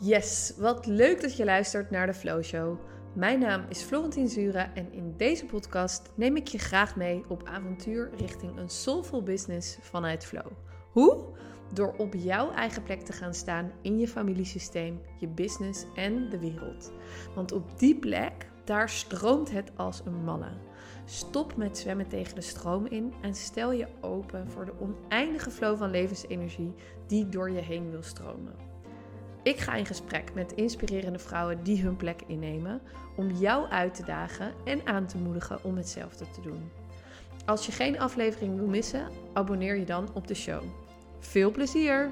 Yes, wat leuk dat je luistert naar de Flow Show. Mijn naam is Florentien Zura en in deze podcast neem ik je graag mee op avontuur richting een soulful business vanuit Flow. Hoe? Door op jouw eigen plek te gaan staan in je familiesysteem, je business en de wereld. Want op die plek, daar stroomt het als een malle. Stop met zwemmen tegen de stroom in en stel je open voor de oneindige flow van levensenergie die door je heen wil stromen. Ik ga in gesprek met inspirerende vrouwen die hun plek innemen om jou uit te dagen en aan te moedigen om hetzelfde te doen. Als je geen aflevering wil missen, abonneer je dan op de show. Veel plezier!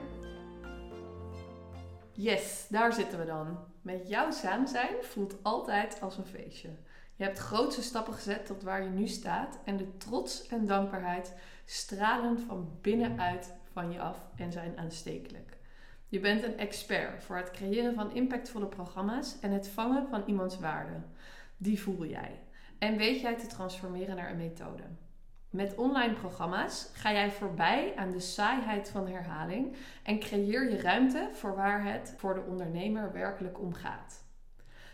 Yes, daar zitten we dan. Met jou samen zijn voelt altijd als een feestje. Je hebt grootste stappen gezet tot waar je nu staat en de trots en dankbaarheid stralen van binnenuit van je af en zijn aanstekelijk. Je bent een expert voor het creëren van impactvolle programma's en het vangen van iemands waarde. Die voel jij. En weet jij te transformeren naar een methode. Met online programma's ga jij voorbij aan de saaiheid van herhaling en creëer je ruimte voor waar het voor de ondernemer werkelijk om gaat.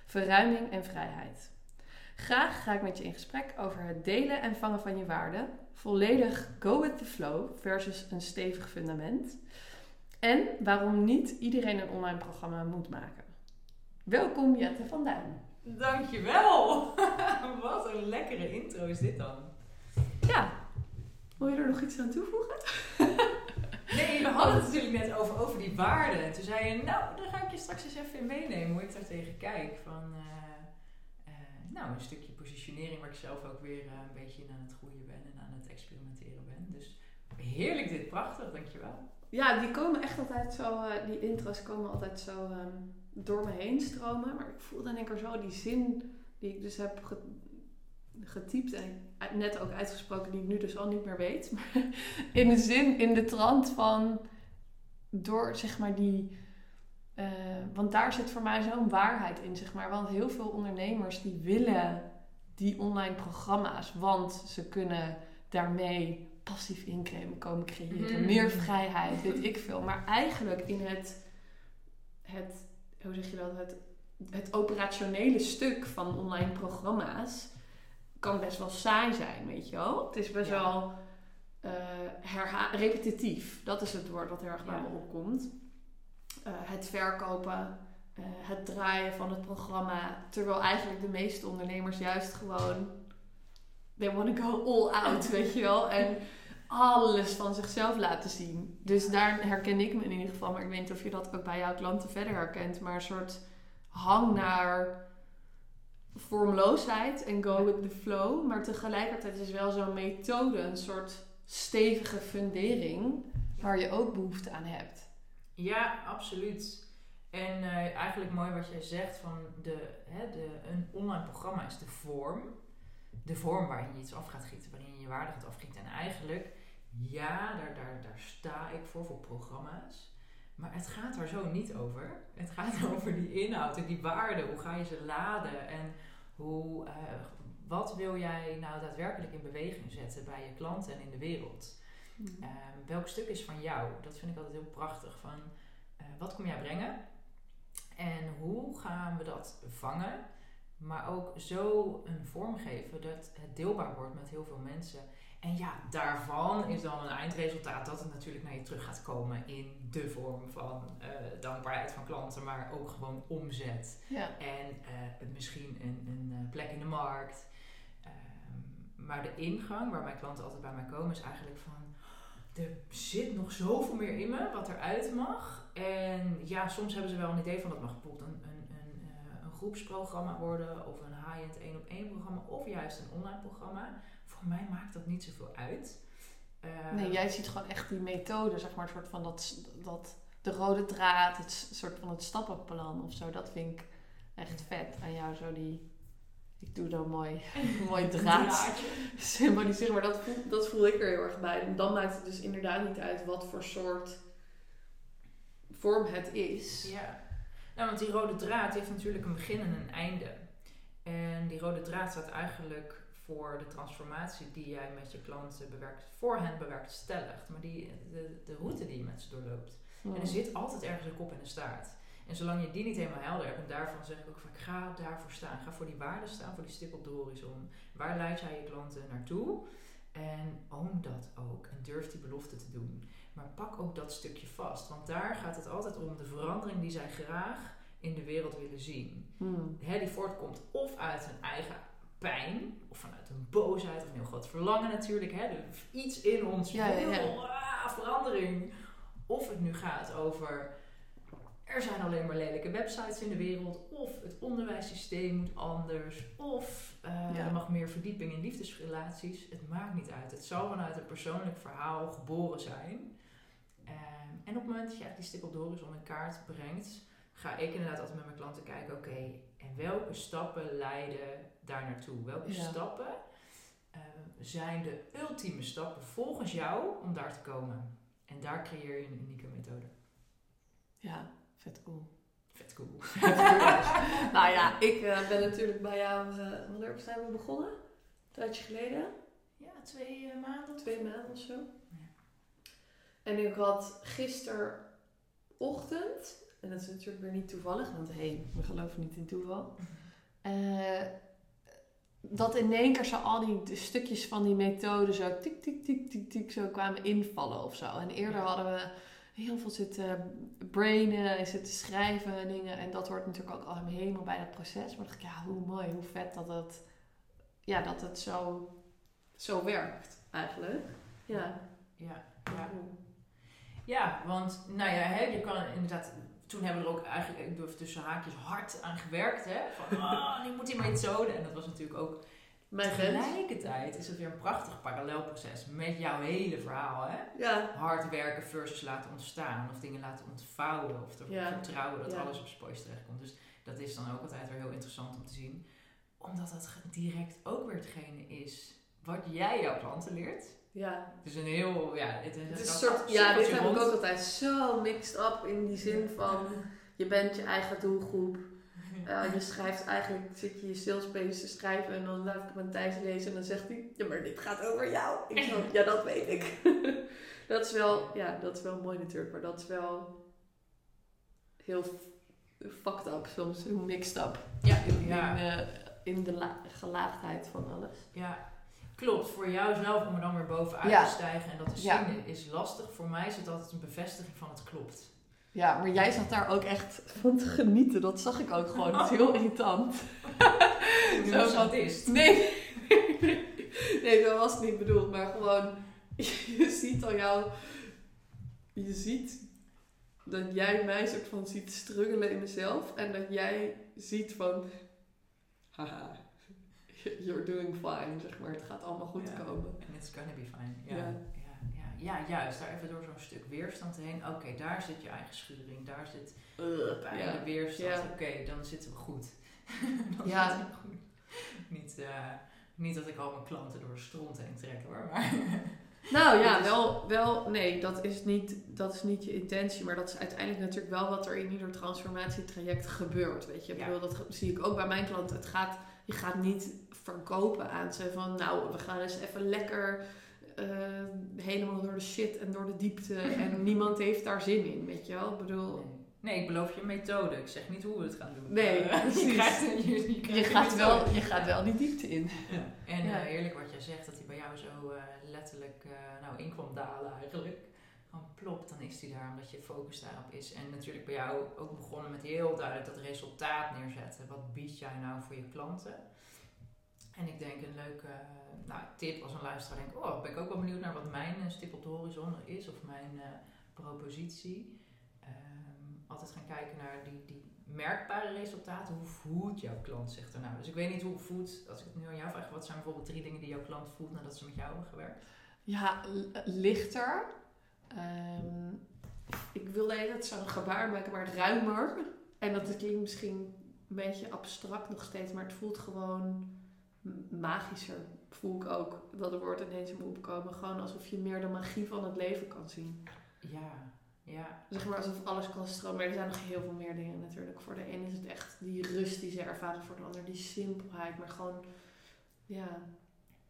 Verruiming en vrijheid. Graag ga ik met je in gesprek over het delen en vangen van je waarde, volledig go with the flow versus een stevig fundament. En waarom niet iedereen een online programma moet maken. Welkom Jette van Duin. Dankjewel! Wat een lekkere intro is dit dan. Ja, wil je er nog iets aan toevoegen? nee, we hadden het natuurlijk net over, over die waarden. Toen zei je, nou, daar ga ik je straks eens even in meenemen hoe ik daar tegen kijk. Van, uh, uh, nou, een stukje positionering waar ik zelf ook weer uh, een beetje in aan het groeien ben en aan het experimenteren ben. Dus heerlijk dit, prachtig, dankjewel. Ja, die komen echt altijd zo, uh, die intros komen altijd zo um, door me heen stromen. Maar ik voel dan denk ik er zo die zin die ik dus heb getypt en net ook uitgesproken, die ik nu dus al niet meer weet. Maar in de zin, in de trant van door zeg maar die. Uh, want daar zit voor mij zo'n waarheid in, zeg maar. Want heel veel ondernemers die willen die online programma's, want ze kunnen daarmee passief inkomen creëren, mm. meer vrijheid, weet ik veel. Maar eigenlijk in het, het hoe zeg je dat, het, het operationele stuk van online programma's kan best wel saai zijn, weet je wel. Het is best wel uh, repetitief. Dat is het woord wat heel erg bij me opkomt. Uh, het verkopen, uh, het draaien van het programma. Terwijl eigenlijk de meeste ondernemers juist gewoon they want to go all out, weet je wel. En alles van zichzelf laten zien. Dus daar herken ik me in ieder geval. Maar ik weet niet of je dat ook bij jouw klanten verder herkent. Maar een soort hang naar vormloosheid en go with the flow. Maar tegelijkertijd is wel zo'n methode een soort stevige fundering waar je ook behoefte aan hebt. Ja, absoluut. En uh, eigenlijk mooi wat jij zegt van de, hè, de, een online programma is de vorm de vorm waarin je iets af gaat gieten, waarin je je waarde gaat afgieten. En eigenlijk, ja, daar, daar, daar sta ik voor, voor programma's. Maar het gaat daar zo niet over. Het gaat over die inhoud en die waarden. Hoe ga je ze laden en hoe, uh, wat wil jij nou daadwerkelijk in beweging zetten bij je klanten en in de wereld? Mm. Um, welk stuk is van jou? Dat vind ik altijd heel prachtig. Van, uh, wat kom jij brengen? En hoe gaan we dat vangen? Maar ook zo een vorm geven dat het deelbaar wordt met heel veel mensen. En ja, daarvan is dan een eindresultaat dat het natuurlijk naar je terug gaat komen in de vorm van uh, dankbaarheid van klanten, maar ook gewoon omzet. Ja. En uh, misschien een, een eh, plek in de markt. Um, maar de ingang waar mijn klanten altijd bij mij komen is eigenlijk van er zit nog zoveel meer in me wat eruit mag. En ja, soms hebben ze wel een idee van dat mag bijvoorbeeld een groepsprogramma worden of een high-end één op één programma of juist een online programma. Voor mij maakt dat niet zoveel uit. Uh, nee, jij ziet gewoon echt die methode, zeg maar, een soort van dat, dat de rode draad, het soort van het stappenplan of zo. Dat vind ik echt vet aan jou, zo die. Ik doe dan mooi, mooi draad symboliseren, maar dat voel, dat voel ik er heel erg bij. En dan maakt het dus inderdaad niet uit wat voor soort vorm het is. Ja. Nou, want die rode draad heeft natuurlijk een begin en een einde. En die rode draad staat eigenlijk voor de transformatie die jij met je klanten bewerkt, voor hen bewerkstelligt. Maar die, de, de route die je met ze doorloopt. En er zit altijd ergens een kop en een staart. En zolang je die niet helemaal helder hebt, en daarvan zeg ik ook vaak, ga daarvoor staan. Ga voor die waarden staan, voor die stip op de horizon. Waar leid jij je klanten naartoe? En own dat ook. En durf die belofte te doen. Maar pak ook dat stukje vast. Want daar gaat het altijd om de verandering die zij graag in de wereld willen zien. Hmm. Hè, die voortkomt of uit hun eigen pijn, of vanuit een boosheid, of een heel groot verlangen natuurlijk. Hè, dus iets in ons Ja, wil ja. ah, verandering. Of het nu gaat over er zijn alleen maar lelijke websites in de wereld, of het onderwijssysteem moet anders, of eh, Ja. er mag meer verdieping in liefdesrelaties. Het maakt niet uit. Het zal vanuit een persoonlijk verhaal geboren zijn. Ehm, en op het moment dat je echt die stip op de horizon in kaart brengt, ga ik inderdaad altijd met mijn klanten kijken, oké, en welke stappen leiden daar naartoe? Welke Ja. stappen eh, zijn de ultieme stappen volgens jou om daar te komen? En daar creëer je een unieke methode. Ja, vet cool. Vet cool. nou ja, ik eh, ben natuurlijk bij jou, eh wanneer zijn we begonnen? Een tijdje geleden, Ja, twee eh, maanden. twee maanden of zo. En ik had gisterochtend, en dat is natuurlijk weer niet toevallig, want hé, hey, we geloven niet in toeval. eh, dat in één keer zo al die stukjes van die methode zo tik, tik, tik, tik, tik zo kwamen invallen of zo. En eerder Ja. hadden we heel veel zitten brainen en zitten schrijven en dingen. En dat hoort natuurlijk ook al helemaal bij dat proces. Maar dacht ik, ja, hoe mooi, hoe vet dat het, ja, dat het zo, zo werkt eigenlijk. Ja, Ja, ja. Ja, want nou ja, hè, je kan inderdaad. Toen hebben we er ook eigenlijk, ik even tussen haakjes, hard aan gewerkt. Hè? Van, ah, nu moet die methode. En dat was natuurlijk ook Mijn. Tegelijkertijd is het weer een prachtig parallelproces met jouw hele verhaal. Hè? Ja, Hard werken versus laten ontstaan of dingen laten ontvouwen of erop Ja. vertrouwen dat Ja. alles op pootje terechtkomt. Dus dat is dan ook altijd weer heel interessant om te zien. Omdat dat direct ook weer hetgene is wat jij jouw klanten leert. Ja. Het is een heel, ja, het is, Het is dat een soort, ja, dit heb ik ook altijd zo mixed up in die zin van je bent je eigen doelgroep. Eh, je schrijft eigenlijk, zit je je salespages te schrijven en dan laat ik hem aan Thijs lezen en dan zegt hij, ja maar dit gaat over jou. Ik zo, ja dat weet ik. dat is wel, ja dat is wel mooi natuurlijk, maar dat is wel heel fucked up soms, hoe mixed up. Ja, In, ja. in, eh, in de la- gelaagdheid van alles. Ja, klopt. Voor jou zelf om er dan weer bovenuit Ja. te stijgen en dat te zien is lastig. Voor mij is het altijd een bevestiging van het klopt. Ja, maar jij zat daar ook echt van te genieten. Dat zag ik ook gewoon. Het is heel irritant. Zo het is. Nee. nee, dat was niet bedoeld. Maar gewoon, je ziet al jou... Je ziet dat jij mij soort van ziet struggelen in mezelf. En dat jij ziet van... Haha, you're doing fine, zeg maar. Het gaat allemaal goed Ja. komen. And it's gonna be fine. Ja, Ja. ja. Juist. Daar even door zo'n stuk weerstand heen. Oké, daar zit je eigen schuring. Daar zit pijn, de weerstand. Oké, dan zitten we goed. dan Ja. zitten we goed. Niet, eh, niet dat ik al mijn klanten door de stront heen trek hoor. Maar Nou ja, is- wel, wel, nee, dat is, niet, dat is niet je intentie, maar dat is uiteindelijk natuurlijk wel wat er in ieder transformatietraject gebeurt. Weet je, ik Ja. bedoel, dat zie ik ook bij mijn klanten. Het gaat, je gaat niet verkopen aan ze van, nou, we gaan eens even lekker eh, helemaal door de shit en door de diepte en niemand heeft daar zin in, weet je wel. Ik bedoel, nee. ik beloof je methode. Ik zeg niet hoe we het gaan doen. Nee, je, krijgt, je, je, krijgt je een gaat, methode. wel, je gaat wel die diepte in. Ja. En Ja. eh, eerlijk wat jij zegt, dat hij bij jou zo eh, letterlijk nou, in kwam dalen eigenlijk. Plop, dan is hij daar omdat je focus daarop is. En natuurlijk bij jou ook begonnen met heel duidelijk dat resultaat neerzetten. Wat bied jij nou voor je klanten? En ik denk een leuke eh, nou, tip als een luisteraar denkt, oh, ben ik ook wel benieuwd naar wat mijn eh, stip op de horizon is of mijn eh, propositie. Ehm, altijd gaan kijken naar die, die merkbare resultaten. Hoe voelt jouw klant zich ernaar? Dus ik weet niet hoe voelt, als ik het nu aan jou vraag, wat zijn bijvoorbeeld drie dingen die jouw klant voelt nadat ze met jou hebben gewerkt? Ja, lichter. Ehm, ik wilde even zo'n gebaar maken, maar ruimer. En dat klinkt misschien een beetje abstract nog steeds, maar het voelt gewoon magischer. Voel ik ook dat het woord ineens in me opkomen. Gewoon alsof je meer de magie van het leven kan zien. Ja, ja, Zeg maar alsof alles kan stromen. Maar er zijn nog heel veel meer dingen natuurlijk. Voor de een is het echt die rust die ze ervaren. Voor de ander die simpelheid. Maar gewoon, ja,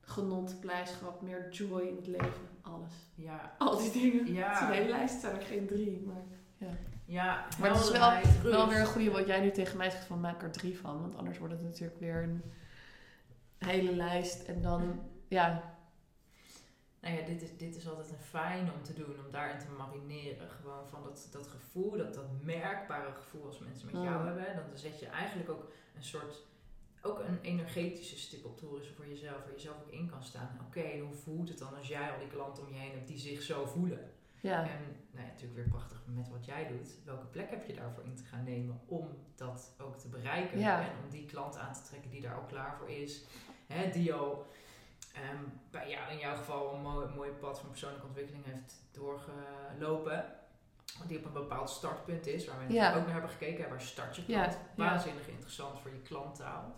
genot, blijdschap, meer joy in het leven. Alles. ja. Al die dingen. Ja. Het is een hele lijst, het zijn er geen drie. Maar Ja, Maar het is wel, wel weer een goede wat jij nu tegen mij zegt van maak er drie van. Want anders wordt het natuurlijk weer een hele lijst. En dan, ja, Nou ja, dit is, dit is altijd een fijn om te doen, om daarin te marineren. Gewoon van dat, dat gevoel, dat, dat merkbare gevoel als mensen met jou hebben. Dan zet je eigenlijk ook een soort, ook een energetische stip op voor jezelf. Waar je zelf ook in kan staan. Oké, hoe voelt het dan als jij al die klanten om je heen hebt die zich zo voelen? ja. En nou ja, natuurlijk weer prachtig met wat jij doet. Welke plek heb je daarvoor in te gaan nemen om dat ook te bereiken? Ja. En om die klant aan te trekken die daar al klaar voor is. Hè, die al ehm, bij jou in jouw geval een mooi, mooi pad van persoonlijke ontwikkeling heeft doorgelopen. Die op een bepaald startpunt is, waar we Ja. ook naar hebben gekeken. Waar start je? Ja, ja. Waanzinnig interessant voor je klanttaal.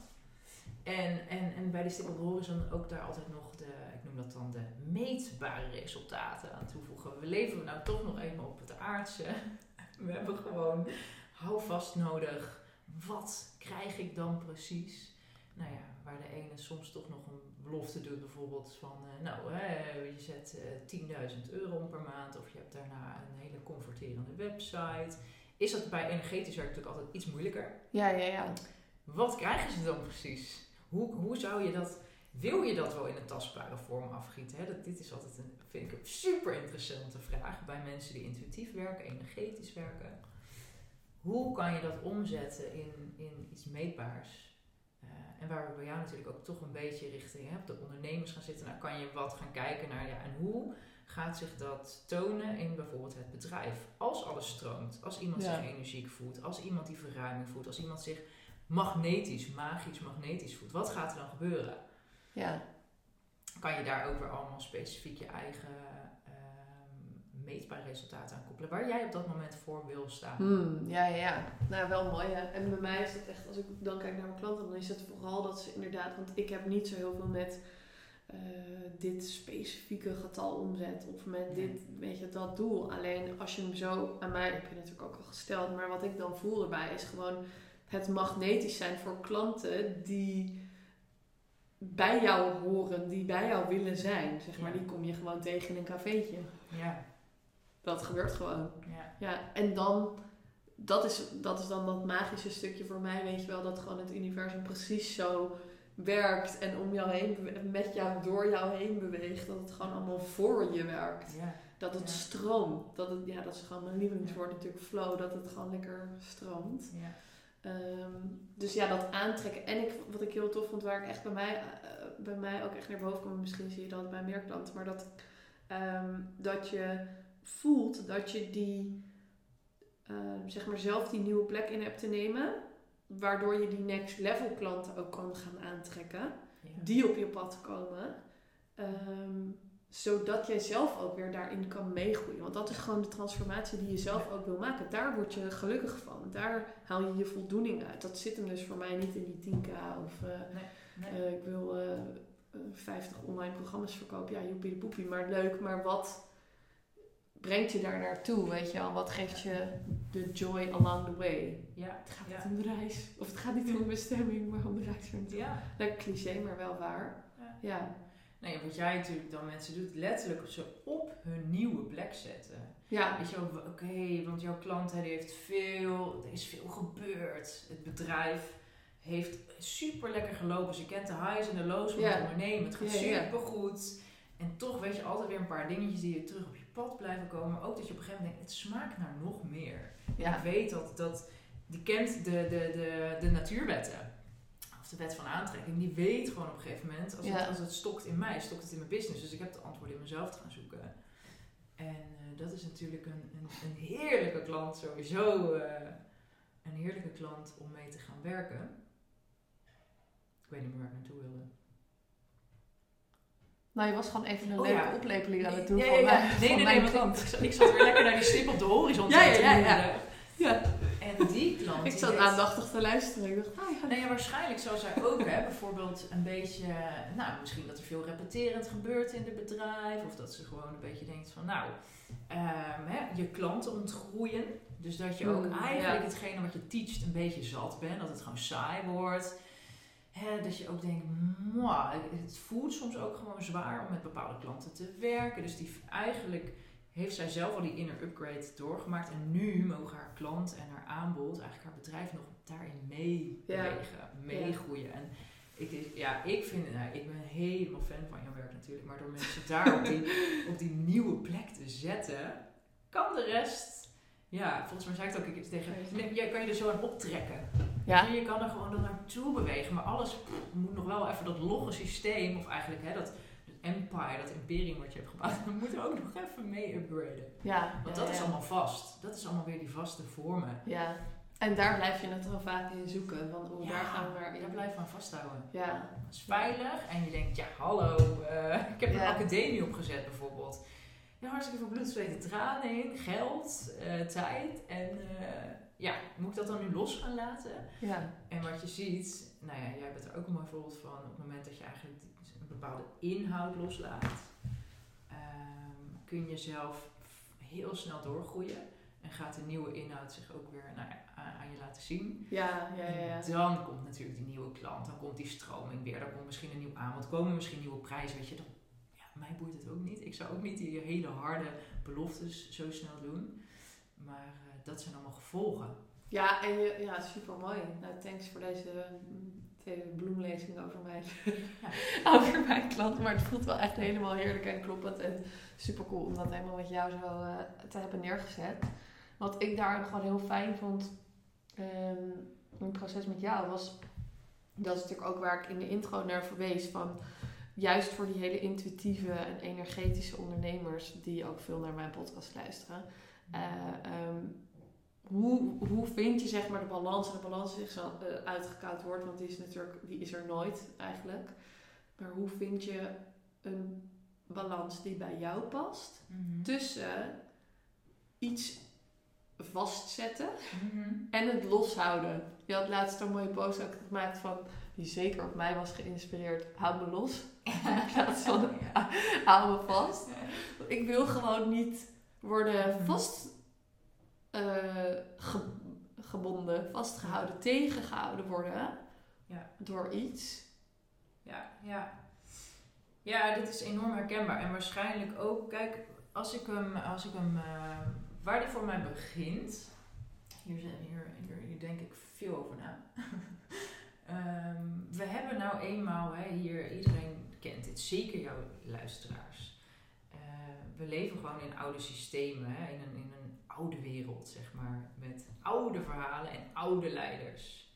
En, en, en bij de stip op de horizon ook daar altijd nog de, ik noem dat dan de meetbare resultaten aan toevoegen. We leven nou toch nog eenmaal op het aardse. We hebben gewoon houvast nodig. Wat krijg ik dan precies? Nou ja, waar de ene soms toch nog een belofte doet, bijvoorbeeld van, eh, nou, je zet eh 10.000 euro om per maand of je hebt daarna een hele converterende website. Is dat bij energetisch werk natuurlijk altijd iets moeilijker? ja, ja, ja. Wat krijgen ze dan precies? Hoe, hoe zou je dat, wil je dat wel in een tastbare vorm afgieten? Hè? Dat, dit is altijd een, vind ik een super interessante vraag bij mensen die intuïtief werken, energetisch werken. Hoe kan je dat omzetten in, in iets meetbaars? Eh, en waar we bij jou natuurlijk ook toch een beetje richting hè, op de ondernemers gaan zitten. Nou, kan je wat gaan kijken naar, ja, en hoe gaat zich dat tonen in bijvoorbeeld het bedrijf? Als alles stroomt, als iemand Ja. zich energiek voelt, als iemand die verruiming voelt, als iemand zich magnetisch, magisch magnetisch voelt. Wat gaat er dan gebeuren? ja. Kan je daar ook weer allemaal specifiek je eigen ehm, meetbare resultaten aan koppelen, waar jij op dat moment voor wil staan? Hmm, ja, ja, ja. Nou, wel mooi. Hè? En bij mij is het echt, als ik dan kijk naar mijn klanten, dan is het vooral dat ze inderdaad, want ik heb niet zo heel veel met eh, dit specifieke getal omzet of met dit, weet je, dat doel. Alleen als je hem zo aan mij, heb je natuurlijk ook al gesteld, maar wat ik dan voel erbij is gewoon het magnetisch zijn voor klanten die bij jou horen, die bij jou willen zijn. Zeg maar, Ja. die kom je gewoon tegen in een cafeetje. Ja, Dat gebeurt gewoon. ja, Ja, en dan, dat is, dat is dan dat magische stukje voor mij, weet je wel, dat gewoon het universum precies zo werkt en om jou heen, met jou, door jou heen beweegt, dat het gewoon allemaal voor je werkt. ja. Dat het stroomt. Dat het, ja, dat is gewoon mijn lievelingswoord natuurlijk, flow, dat het gewoon lekker stroomt. ja. Ehm, dus ja, dat aantrekken. En ik, wat ik heel tof vond, waar ik echt bij mij, eh, bij mij ook echt naar boven kwam, misschien zie je dat bij meer klanten, maar dat, ehm, dat je voelt dat je die, ehm, zeg maar zelf die nieuwe plek in hebt te nemen, waardoor je die next level klanten ook kan gaan aantrekken, ja. die op je pad komen. Zodat jij zelf ook weer daarin kan meegroeien. Want dat is gewoon de transformatie die je zelf ook wil maken. Daar word je gelukkig van. Daar haal je je voldoening uit. Dat zit hem dus voor mij niet in die 10k of eh, Nee. eh, ik wil eh, eh, 50 online programma's verkopen. Ja, joepie de poepie, maar leuk. Maar wat brengt je daar naartoe, weet je wel? Wat geeft je de joy along the way? Ja, Het gaat ja. niet om de reis. Of het gaat niet om de bestemming, maar om de reis ja. Cliché, maar wel waar. Ja. Ja. Nee, wat jij natuurlijk dan mensen doet, letterlijk ze op hun nieuwe plek zetten. Ja. Weet je oké, want jouw klant heeft veel, er is veel gebeurd. Het bedrijf heeft super lekker gelopen. Ze kent de highs en de lows van Ja. het ondernemen. Het gaat Ja, super goed. En toch weet je altijd weer een paar dingetjes die je terug op je pad blijven komen. Maar ook dat je op een gegeven moment denkt, het smaakt naar nog meer. Ja. Ik weet dat, dat die kent de, de, de, de natuurwetten. De wet van aantrekking. Die weet gewoon op een gegeven moment, als, Ja. het, als het stokt in mij, stokt het in mijn business. Dus ik heb de antwoorden in mezelf te gaan zoeken. En eh, dat is natuurlijk een, een, een heerlijke klant sowieso. eh, een heerlijke klant om mee te gaan werken. Ik weet niet meer waar ik naartoe wilde. Nou, je was gewoon even een Oh, leuke ja. oplepeling aan het doen Ja, van, ja, ja. Nee, van nee, mijn nee, klant. ik, ik, zat weer lekker naar die stip op de horizon Ja, ja, te ja, ja. loeren. Ja. En die klant... Ik zat aandachtig te luisteren. Ik dacht, ah ja. Nou ja, waarschijnlijk zal zij ook hè, bijvoorbeeld een beetje, nou misschien dat er veel repeterend gebeurt in het bedrijf, of dat ze gewoon een beetje denkt van, nou, ehm, hè, je klanten ontgroeien. Dus dat je ook Mm, eigenlijk ja. hetgene wat je teacht een beetje zat bent, dat het gewoon saai wordt. Hè, dat je ook denkt, mwah, het voelt soms ook gewoon zwaar om met bepaalde klanten te werken. Dus die eigenlijk heeft zij zelf al die inner upgrade doorgemaakt. En nu mogen haar klant en haar aanbod, eigenlijk haar bedrijf nog daarin meebewegen, meegroeien. En ik, ja, ik vind, nou, ik ben helemaal fan van jouw werk natuurlijk. Maar door mensen daar op die, op die nieuwe plek te zetten, kan de rest... Ja, volgens mij zei ik het ook keer tegen... Jij kan je er zo aan optrekken. Ja. Je kan er gewoon dan naartoe bewegen, maar alles pff, moet nog wel even dat logge systeem, of eigenlijk hè, dat empire, dat imperium wat je hebt gebouwd, dat moet ook nog even mee upgraden. Ja, Want ja, dat is allemaal vast. Dat is allemaal weer die vaste vormen. Ja, en daar blijf je het wel vaak in zoeken. Van, oh, daar gaan we maar in. Daar we aan vasthouden. Ja, Dat is veilig en je denkt, ja hallo, eh, ik heb een academie opgezet bijvoorbeeld. Ja, hartstikke veel bloed, zweet en tranen in, geld, eh, tijd. En eh, ja, moet ik dat dan nu los gaan laten? ja, En wat je ziet, nou ja, jij bent er ook een mooi voorbeeld van. Op het moment dat je eigenlijk bepaalde inhoud loslaat, ehm, kun je zelf heel snel doorgroeien. En gaat de nieuwe inhoud zich ook weer nou aan je laten zien. ja, ja, ja. ja. En dan komt natuurlijk die nieuwe klant, dan komt die stroming weer, dan komt misschien een nieuw aanbod, komen misschien nieuwe prijzen, weet je. Dan, ja, mij boeit het ook niet. Ik zou ook niet die hele harde beloftes zo snel doen. Maar eh, dat zijn allemaal gevolgen. Ja, en je, ja, super mooi. Nou, thanks voor deze mm, tweede bloemlezing over mijn, over mijn klant. Maar het voelt wel echt helemaal heerlijk en kloppend. En super cool om dat helemaal met jou zo eh, te hebben neergezet. Wat ik daar gewoon heel fijn vond ehm, in het proces met jou was... Dat is natuurlijk ook waar ik in de intro naar verwees van... Juist voor die hele intuïtieve en energetische ondernemers die ook veel naar mijn podcast luisteren. Eh, ehm, hoe, hoe vind je zeg maar de balans? En de balans is zo eh, uitgekoud woord, want die is natuurlijk die is er nooit eigenlijk. Maar hoe vind je een balans die bij jou past tussen iets vastzetten Mhm. en het loshouden? Je had laatst een mooie post ook gemaakt van die zeker op mij was geïnspireerd. Hou me los. In plaats van hou me vast. Ik wil gewoon niet worden Mhm. vast ge- gebonden, vastgehouden, tegengehouden worden Ja. door iets. Ja, ja. Ja, dit is enorm herkenbaar. En waarschijnlijk ook, kijk, als ik hem, als ik hem eh, waar die voor mij begint, hier, zijn- hier, hier, hier denk ik veel over na. Ehm, we hebben nou eenmaal hè, hier, iedereen kent dit, zeker jouw luisteraars. Eh, we leven gewoon in oude systemen, hè, in, een, in een oude wereld, zeg maar, met oude verhalen en oude leiders.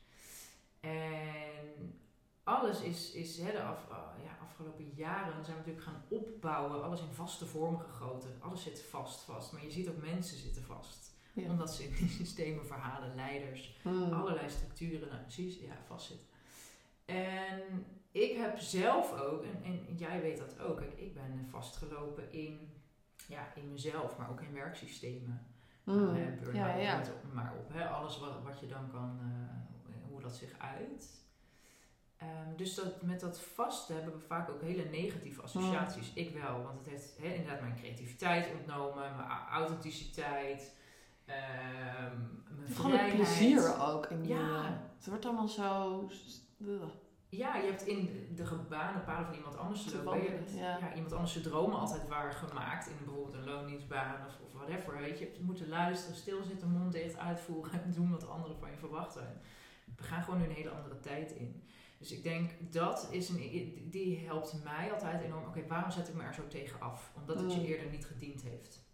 En alles is, is hè, de af, ah, ja, afgelopen jaren zijn we natuurlijk gaan opbouwen, alles in vaste vormen gegoten. Alles zit vast, vast. Maar je ziet ook mensen zitten vast. Ja. Omdat ze in die systemen, verhalen, leiders, Hmm. allerlei structuren, nou, precies, ja, vastzitten. En ik heb zelf ook, en, en jij weet dat ook, ik ben vastgelopen in, ja, in mezelf, maar ook in werksystemen. Burn-out, Ja, ja. maar op. Hè? Alles wat, wat je dan kan, eh, hoe dat zich uit. Ehm, dus dat, met dat vaste hebben we vaak ook hele negatieve associaties. Ik wel, want het heeft hè, inderdaad mijn creativiteit ontnomen, mijn authenticiteit, ehm mijn Gewoon het plezier ook. Ja. eh, het wordt allemaal zo... ugh. Ja, je hebt in de gebaande paden van iemand anders te lopen. Ja. ja, iemand anders zijn dromen altijd waargemaakt. In bijvoorbeeld een loondienstbaan of, of whatever. Weet je. je hebt moeten luisteren, stilzitten, mond dicht, uitvoeren en doen wat anderen van je verwachten. We gaan gewoon nu een hele andere tijd in. Dus ik denk dat is een, die helpt mij altijd enorm. Oké, waarom zet ik me er zo tegen af? Omdat het je Mm. eerder niet gediend heeft.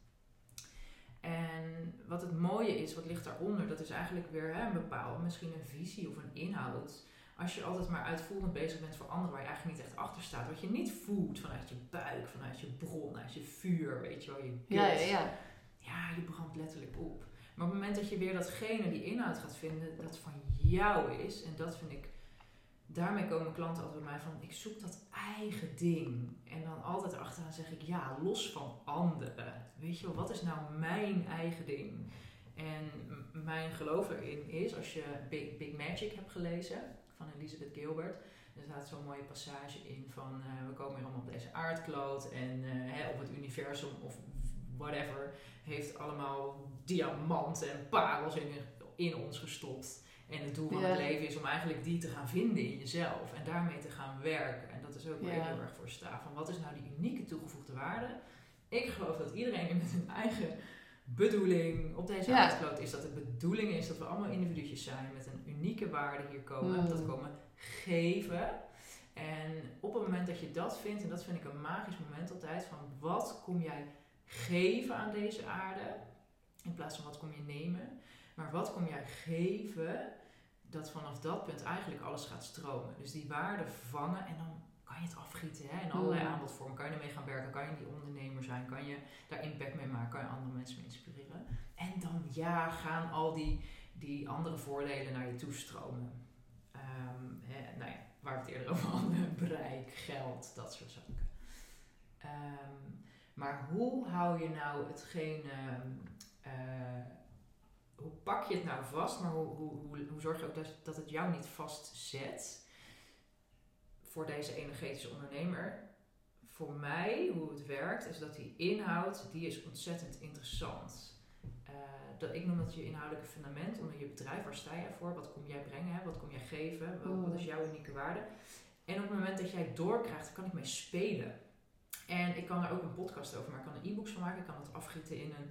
En wat het mooie is, wat ligt daaronder, dat is eigenlijk weer hè, een bepaalde, misschien een visie of een inhoud. Als je altijd maar uitvoerend bezig bent voor anderen waar je eigenlijk niet echt achter staat. Wat je niet voelt vanuit je buik, vanuit je bron, uit je vuur, weet je wel, je Ja, gut. ja, ja. Ja, je brandt letterlijk op. Maar op het moment dat je weer datgene, die inhoud gaat vinden, dat van jou is. En dat vind ik, daarmee komen klanten altijd bij mij van, ik zoek dat eigen ding. En dan altijd achteraan zeg ik, ja, los van anderen. Weet je wel, wat is nou mijn eigen ding? En mijn geloof erin is, als je Big, Big Magic hebt gelezen, van Elizabeth Gilbert, er staat zo'n mooie passage in van, eh, we komen hier allemaal op deze aardkloot en eh, hè, op het universum of whatever, heeft allemaal diamanten en parels in, in ons gestopt. En het doel van Ja. het leven is om eigenlijk die te gaan vinden in jezelf en daarmee te gaan werken. En dat is ook waar ik heel erg voor sta. Van wat is nou die unieke toegevoegde waarde Ik geloof dat iedereen met hun eigen bedoeling op deze Ja. aardkloot is. Dat de bedoeling is dat we allemaal individuutjes zijn met een unieke waarde hier komen. Mm. Dat komen geven. En op het moment dat je dat vindt, en dat vind ik een magisch moment altijd, van wat kom jij geven aan deze aarde, in plaats van wat kom je nemen, maar wat kom jij geven, dat vanaf dat punt eigenlijk alles gaat stromen. Dus die waarde vangen en dan kan je het afgieten hè, in allerlei Mm. aanbodvormen. Kan je ermee gaan werken, kan je die ondernemer zijn, kan je daar impact mee maken, kan je andere mensen mee inspireren. En dan ja, gaan al die, die andere voordelen naar je toe stromen. Ehm, hè, nou ja, waar we het eerder over hadden, bereik, geld, dat soort zaken. Ehm, maar hoe hou je nou hetgeen, ehm, eh, hoe pak je het nou vast, maar hoe, hoe, hoe, hoe zorg je ook dat, dat het jou niet vastzet voor deze energetische ondernemer? Voor mij, hoe het werkt, is dat die inhoud, die is ontzettend interessant. Dat, ik noem dat je inhoudelijke fundament onder je bedrijf. Waar sta jij voor? Wat kom jij brengen? Wat kom jij geven? Wat, wat is jouw unieke waarde? En op het moment dat jij doorkrijgt, kan ik mee spelen. En ik kan daar ook een podcast over maken. Ik kan er e-books van maken. Ik kan het afgieten in een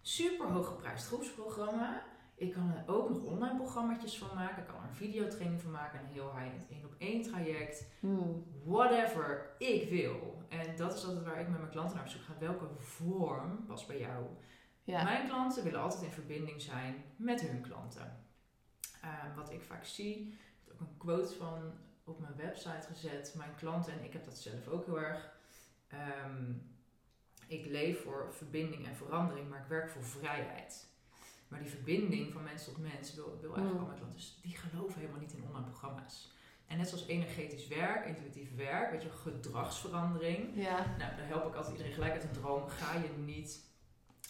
super hoog geprijsd groepsprogramma. Ik kan er ook nog online programma's van maken. Ik kan er een videotraining van maken. Een heel high-end één op één traject Hmm. whatever ik wil. En dat is altijd waar ik met mijn klanten naar op zoek ga. Welke vorm past bij jou? Ja. Mijn klanten willen altijd in verbinding zijn met hun klanten. Eh, wat ik vaak zie, ik heb ook een quote van op mijn website gezet. Mijn klanten, en ik heb dat zelf ook heel erg. ehm, ik leef voor verbinding en verandering, maar ik werk voor vrijheid. Maar die verbinding van mens tot mens wil, wil eigenlijk Mm. al mijn klanten. Dus die geloven helemaal niet in online programma's. En net zoals energetisch werk, intuïtief werk, weet je, gedragsverandering. Ja. Nou, daar help ik altijd iedereen gelijk uit een droom. Ga je niet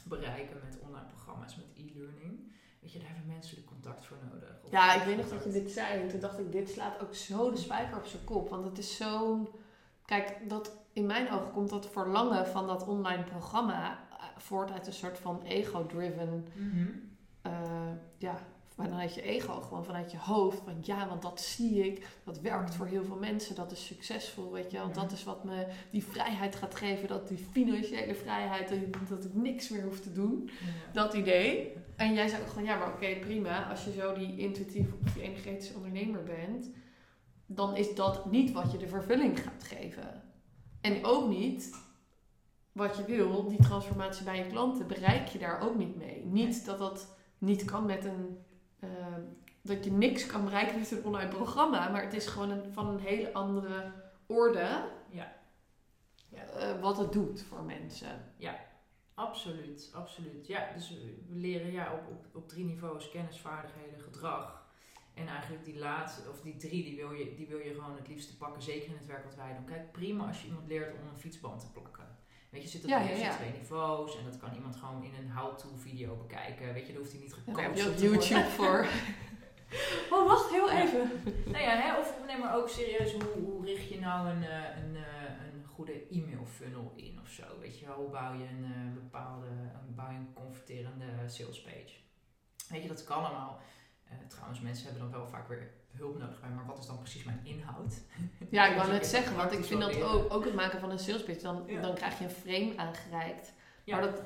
bereiken met online programma's, met e-learning. Weet je, daar hebben menselijk contact voor nodig. Ja, ik weet nog dat je dit zei. En toen dacht ik, dit slaat ook zo de spijker op zijn kop. Want het is zo'n... Kijk, dat, in mijn ogen komt dat verlangen van dat online programma eh, voort uit een soort van ego-driven... Mhm. eh, ja, vanuit je ego, gewoon vanuit je hoofd. Van ja, want dat zie ik. Dat werkt voor heel veel mensen. Dat is succesvol, weet je. Want dat is wat me die vrijheid gaat geven. Dat die financiële vrijheid, dat ik- niks meer hoef te doen. Dat idee. En jij zei ook gewoon, ja, maar oké, prima. Als je zo die intuïtief of die energetische ondernemer bent, dan is dat niet wat je de vervulling gaat geven. En ook niet wat je wil, die transformatie bij je klanten, bereik je daar ook niet mee. Niet dat dat niet kan met een. Eh, dat je niks kan bereiken met een online programma, maar het is gewoon een, van een hele andere orde Ja. Ja. eh, wat het doet voor mensen. Absoluut, absoluut. Ja, dus we leren ja, op, op, op drie niveaus kennis, vaardigheden, gedrag. En eigenlijk die laatste, of die drie, die wil, je, die wil je gewoon het liefste pakken. Zeker in het werk wat wij doen. Kijk, prima als je iemand leert om een fietsband te plakken. Weet je, zit Ja, op ja, ja. twee niveaus. En dat kan iemand gewoon in een how-to video bekijken. Weet je, daar hoeft hij niet gecoacht je op. YouTube voor. Oh, wacht, heel even. Nou ja, hè, of neem maar ook serieus, hoe, hoe richt je nou een, eh, een, eh, een goede e-mail funnel in of zo? Weet je wel, hoe bouw je een eh, bepaalde, een, bouw je een converterende sales page? Weet je, dat kan allemaal. Trouwens, mensen hebben dan wel vaak weer hulp nodig bij, maar wat is dan precies mijn inhoud? Ja, ik wou net zeggen, want ik vind dat ook, ook het maken van een sales pitch, dan, Ja. dan krijg je een frame aangereikt. Ja. Maar dat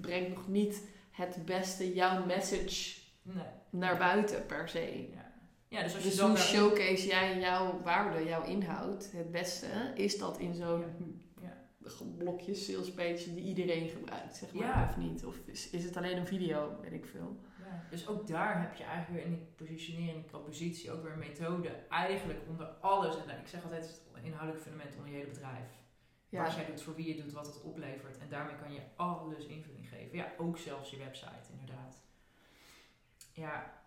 brengt nog niet het beste, jouw message Nee. naar buiten per se. Ja. ja, dus als je Dus hoe showcase jij jouw waarde, jouw inhoud het beste? Is dat in zo'n Ja. blokje sales page die iedereen gebruikt, zeg maar, of niet? Of is, is het alleen een video, weet ik veel? Dus ook daar heb je eigenlijk weer in die positionering, die propositie, ook weer een methode. Eigenlijk onder alles, en ik zeg altijd het inhoudelijk fundament onder je hele bedrijf. Ja. Wat jij doet, voor wie je doet, wat het oplevert. En daarmee kan je alles invulling geven. Ja, ook zelfs je website, inderdaad. Ja.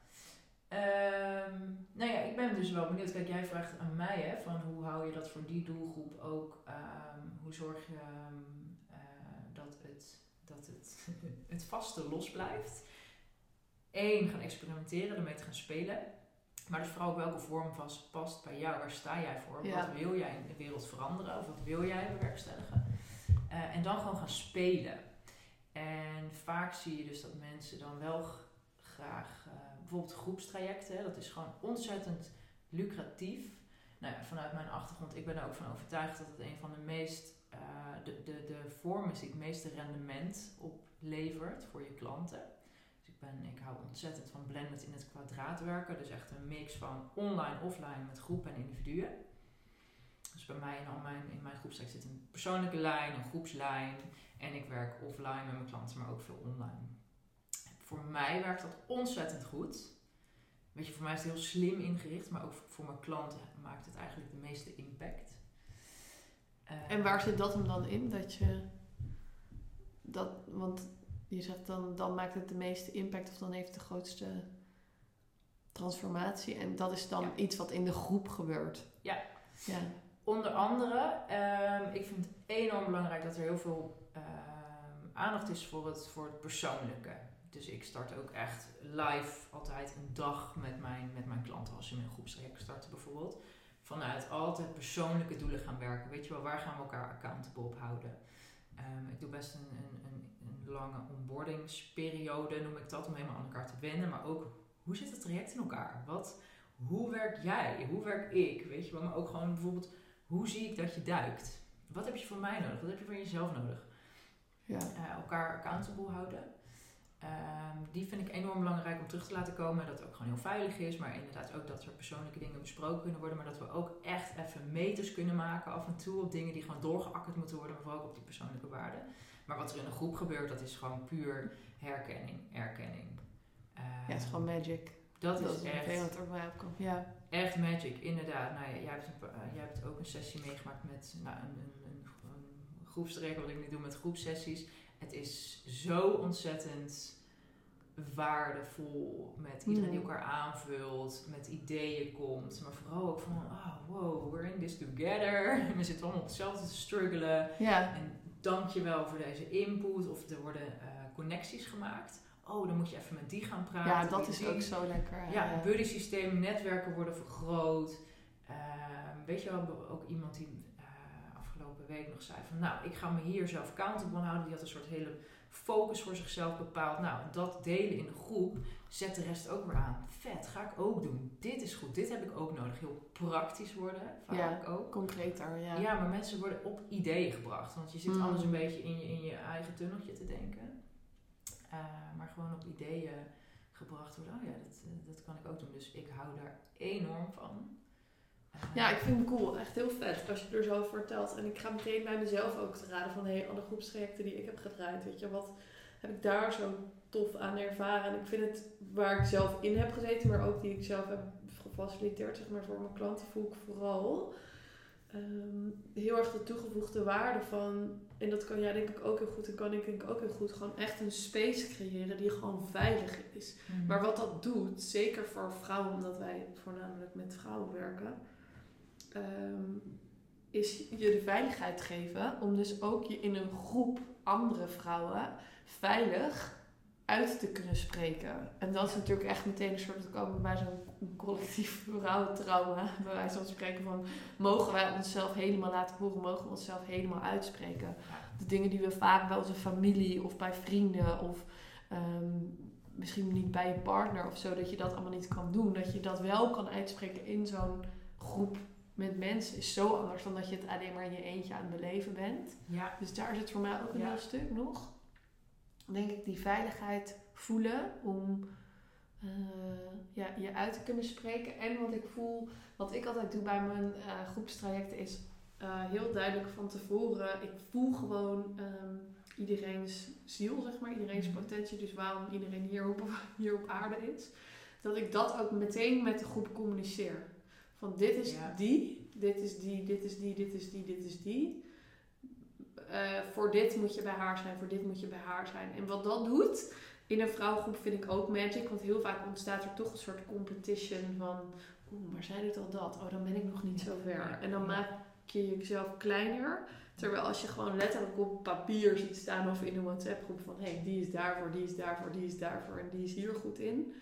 Ehm, nou ja, ik ben dus wel benieuwd. Kijk, jij vraagt aan mij, hè, van hoe hou je dat voor die doelgroep ook, ehm, hoe zorg je ehm, eh, dat, het, dat het, het vaste los blijft. Eén, gaan experimenteren, ermee te gaan spelen. Maar dus vooral ook welke vorm vast past bij jou. Waar sta jij voor? Ja. Wat wil jij in de wereld veranderen? Of wat wil jij bewerkstelligen? Eh, en dan gewoon gaan spelen. En vaak zie je dus dat mensen dan wel graag, eh, bijvoorbeeld groepstrajecten, dat is gewoon ontzettend lucratief. Nou ja, vanuit mijn achtergrond, ik ben er ook van overtuigd dat het een van de meest, eh, de, de, de vorm is die het meeste rendement oplevert voor je klanten. Ik, ben, ik hou ontzettend van blended in het kwadraat werken. Dus echt een mix van online, offline met groepen en individuen. Dus bij mij in, al mijn, in mijn zit een persoonlijke lijn, een groepslijn. En ik werk offline met mijn klanten, maar ook veel online. Voor mij werkt dat ontzettend goed. Weet je, voor mij is het heel slim ingericht, maar ook voor mijn klanten maakt het eigenlijk de meeste impact. En waar zit dat hem dan in? Dat je dat, want je zegt dan, dan maakt het de meeste impact of dan heeft het de grootste transformatie. En dat is dan iets wat in de groep gebeurt. Ja. ja. Onder andere, um, ik vind het enorm belangrijk dat er heel veel um, aandacht is voor het, voor het persoonlijke. Dus ik start ook echt live altijd een dag met mijn, met mijn klanten als ze in een groepstraject starten bijvoorbeeld. Vanuit altijd persoonlijke doelen gaan werken. Weet je wel, waar gaan we elkaar accountable op houden? Um, ik doe best een, een, een, lange onboardingsperiode, noem ik dat, om helemaal aan elkaar te wennen. Maar ook, hoe zit het traject in elkaar? Wat, hoe werk jij? Hoe werk ik? Weet je wel, maar ook gewoon bijvoorbeeld, hoe zie ik dat je duikt? Wat heb je van mij nodig? Wat heb je van jezelf nodig? Ja. Uh, elkaar accountable houden. Um, die vind ik enorm belangrijk om terug te laten komen. Dat het ook gewoon heel veilig is. Maar inderdaad ook dat er persoonlijke dingen besproken kunnen worden. Maar dat we ook echt even meters kunnen maken af en toe op dingen die gewoon doorgeakkerd moeten worden. Maar vooral ook op die persoonlijke waarden. Maar wat er in een groep gebeurt, dat is gewoon puur herkenning, erkenning. Ja, het is gewoon magic. Dat, dat is, is echt. Wat erbij opkomt. Ja. Echt magic, inderdaad. Nou ja, jij hebt, een, uh, jij hebt ook een sessie meegemaakt met nou, een, een, een, een groepstrek, wat ik nu doe met groepsessies het is zo ontzettend waardevol met iedereen die elkaar aanvult, met ideeën komt, maar vooral ook van, oh wow, we're in this together. En we zitten allemaal op hetzelfde te struggelen. Ja. En dankjewel voor deze input of er worden uh, connecties gemaakt. Oh, dan moet je even met die gaan praten. Ja, dat is ook zo lekker. Ja, ja. buddy systeem, netwerken worden vergroot. Uh, weet je wel, ook iemand die week nog zei van nou, ik ga me hier zelf accountable houden. Die had een soort hele focus voor zichzelf bepaald. Nou, dat delen in de groep zet de rest ook weer aan. Vet, ga ik ook doen. Dit is goed, dit heb ik ook nodig. Heel praktisch worden, vaak ja, ook. concreter, ja. Ja, maar mensen worden op ideeën gebracht. Want je zit mm. anders een beetje in je, in je eigen tunneltje te denken. Uh, maar gewoon op ideeën gebracht worden. Oh ja, dat, eh, dat kan ik ook doen. Dus ik hou daar enorm van. Ja, ik vind het cool. Echt heel vet als je er zo over vertelt. En ik ga meteen bij mezelf ook te raden van hey, alle groepstrajecten die ik heb gedraaid. Weet je, wat heb ik daar zo tof aan ervaren? En ik vind het waar ik zelf in heb gezeten, maar ook die ik zelf heb gefaciliteerd zeg maar, voor mijn klanten, voel ik vooral ehm, heel erg de toegevoegde waarde van. En dat kan jij denk ik ook heel goed en kan ik denk ik ook heel goed. Gewoon echt een space creëren die gewoon veilig is. Mhm. Maar wat dat doet, zeker voor vrouwen, omdat wij voornamelijk met vrouwen werken um, is je de veiligheid geven om dus ook je in een groep andere vrouwen veilig uit te kunnen spreken. En dat is natuurlijk echt meteen een soort, komen bij zo'n collectief vrouwentrauma, bij wijze van spreken van, mogen wij onszelf helemaal laten horen, mogen we onszelf helemaal uitspreken. De dingen die we vaak bij onze familie of bij vrienden of um, misschien niet bij je partner of zo, dat je dat allemaal niet kan doen, dat je dat wel kan uitspreken in zo'n groep met mensen is zo anders dan dat je het alleen maar in je eentje aan het beleven bent. Ja. Dus daar zit voor mij ook een heel stuk nog. Denk ik die veiligheid voelen om uh, ja, je uit te kunnen spreken. En wat ik voel, wat ik altijd doe bij mijn uh, groepstrajecten is uh, heel duidelijk van tevoren. Ik voel gewoon um, iedereen's ziel, zeg maar, iedereen's mm potentie. Dus waarom iedereen hier op, hier op aarde is. Dat ik dat ook meteen met de groep communiceer. Van dit is die, dit is die, dit is die, dit is die, dit is die. Uh, voor dit moet je bij haar zijn, voor dit moet je bij haar zijn. En wat dat doet in een vrouwengroep vind ik ook magic. Want heel vaak ontstaat er toch een soort competition van... Oeh, maar zij doet al dat. Oh, dan ben ik nog niet zo ver. En dan maak je jezelf kleiner. Terwijl als je gewoon letterlijk op papier ziet staan of in een WhatsApp groep van... Hé, hey, die is daarvoor, die is daarvoor, die is daarvoor en die is hier goed in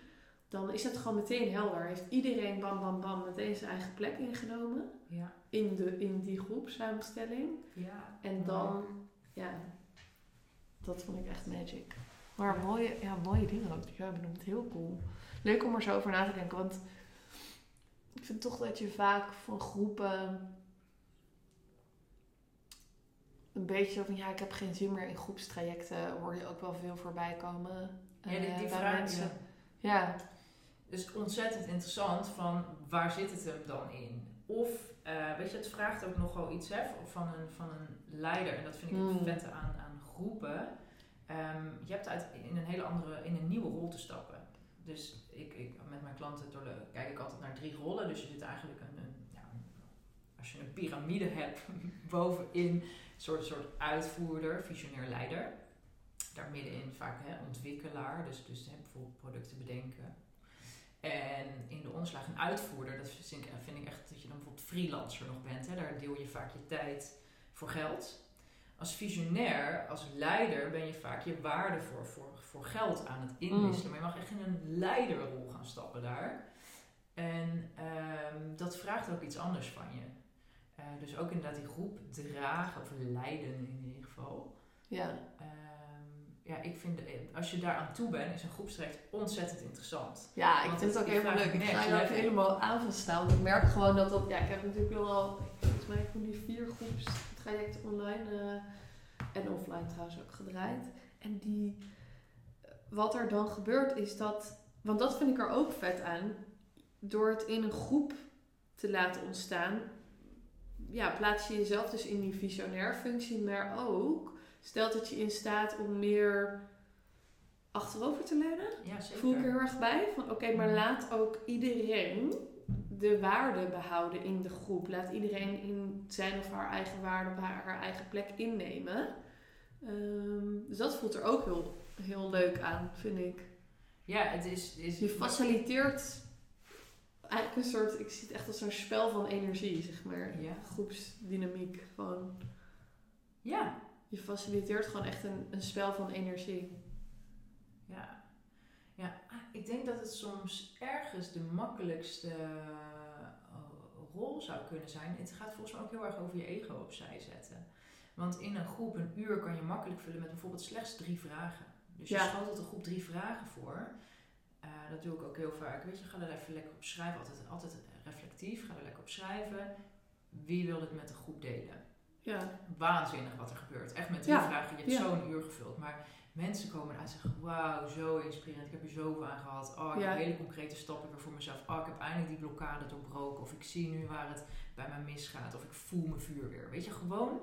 dan is het gewoon meteen helder. Heeft iedereen bam bam bam meteen zijn eigen plek ingenomen ja. in, de, in die groep samenstelling. Ja. En dan, ja, dat vond ik echt magic. Maar mooie, ja, mooie dingen ook die jij benoemd. Heel cool. Leuk om er zo over na te denken. Want ik vind toch dat je vaak van groepen een beetje van ja, ik heb geen zin meer in groepstrajecten, hoor je ook wel veel voorbij komen. Ja, die, eh, die vraag, mensen. ja. Ja, Dus ontzettend interessant van waar zit het hem dan in? Of, eh, weet je, het vraagt ook nogal iets hè, van, een, van een leider. En dat vind ik het Mm. vette aan, aan groepen. Ehm, je hebt uit, in een hele andere, in een nieuwe rol te stappen. Dus ik, ik, met mijn klanten kijk ik altijd naar drie rollen. Dus je zit eigenlijk een, een ja, als je een piramide hebt, bovenin een soort, soort uitvoerder, visionair leider. Daar middenin vaak hè, ontwikkelaar, dus, dus hè, bijvoorbeeld producten bedenken. En in de omslag een uitvoerder, dat vind ik, vind ik echt dat je dan bijvoorbeeld freelancer nog bent. Hè, daar deel je vaak je tijd voor geld. Als visionair, als leider, ben je vaak je waarde voor, voor, voor geld aan het inwisselen. Maar je mag echt in een leiderrol gaan stappen daar. En ehm, dat vraagt ook iets anders van je. Eh, dus ook inderdaad die groep dragen, of leiden in ieder geval. ja. Ehm, ja, ik vind, eh, als je daar aan toe bent, is een groepstraject ontzettend interessant. Ja, ik Want vind het ook die helemaal vraag leuk. Ik ga je ook helemaal aan van staan. Want ik merk gewoon dat dat... Ja, ik heb natuurlijk wel al... Volgens mij ik nu vier groepstrajecten online eh, en offline trouwens ook gedraaid. En die... Wat er dan gebeurt is dat... Want dat vind ik er ook vet aan. Door het in een groep te laten ontstaan... Ja, plaats je jezelf dus in die visionair functie. Maar ook stelt het je in staat om meer achterover te leunen Ja, zeker. voel ik er heel erg bij. Van oké, maar laat ook iedereen de waarde behouden in de groep. Laat iedereen in zijn of haar eigen waarde op haar, haar eigen plek innemen. Ehm, dus dat voelt er ook heel, heel leuk aan, vind ik. Ja, het is... is Je faciliteert eigenlijk een soort, ik zie het echt als zo'n spel van energie, zeg maar. Ja. Groepsdynamiek. Gewoon, Ja, je faciliteert gewoon echt een, een spel van energie. ja. Ja, ah, ik denk dat het soms ergens de makkelijkste eh, rol zou kunnen zijn. Het gaat volgens mij ook heel erg over je ego opzij zetten. Want in een groep, een uur, kan je makkelijk vullen met bijvoorbeeld slechts drie vragen. Dus je Ja. schotelt een groep drie vragen voor. Eh, dat doe ik ook heel vaak. Weet je, ga er even lekker op schrijven. Altijd, altijd reflectief. Ga er lekker op schrijven. Wie wil het met de groep delen? Ja, waanzinnig wat er gebeurt. Echt met drie Ja, vragen. Je hebt ja. zo'n uur gevuld. Maar mensen komen eruit en zeggen: Wauw, zo inspirerend. Ik heb er zoveel aan gehad. Oh, ik heb hele concrete stappen weer voor mezelf. Oh, ik heb eindelijk die blokkade doorbroken. Of ik zie nu waar het bij mij misgaat. Of ik voel mijn vuur weer. Weet je, gewoon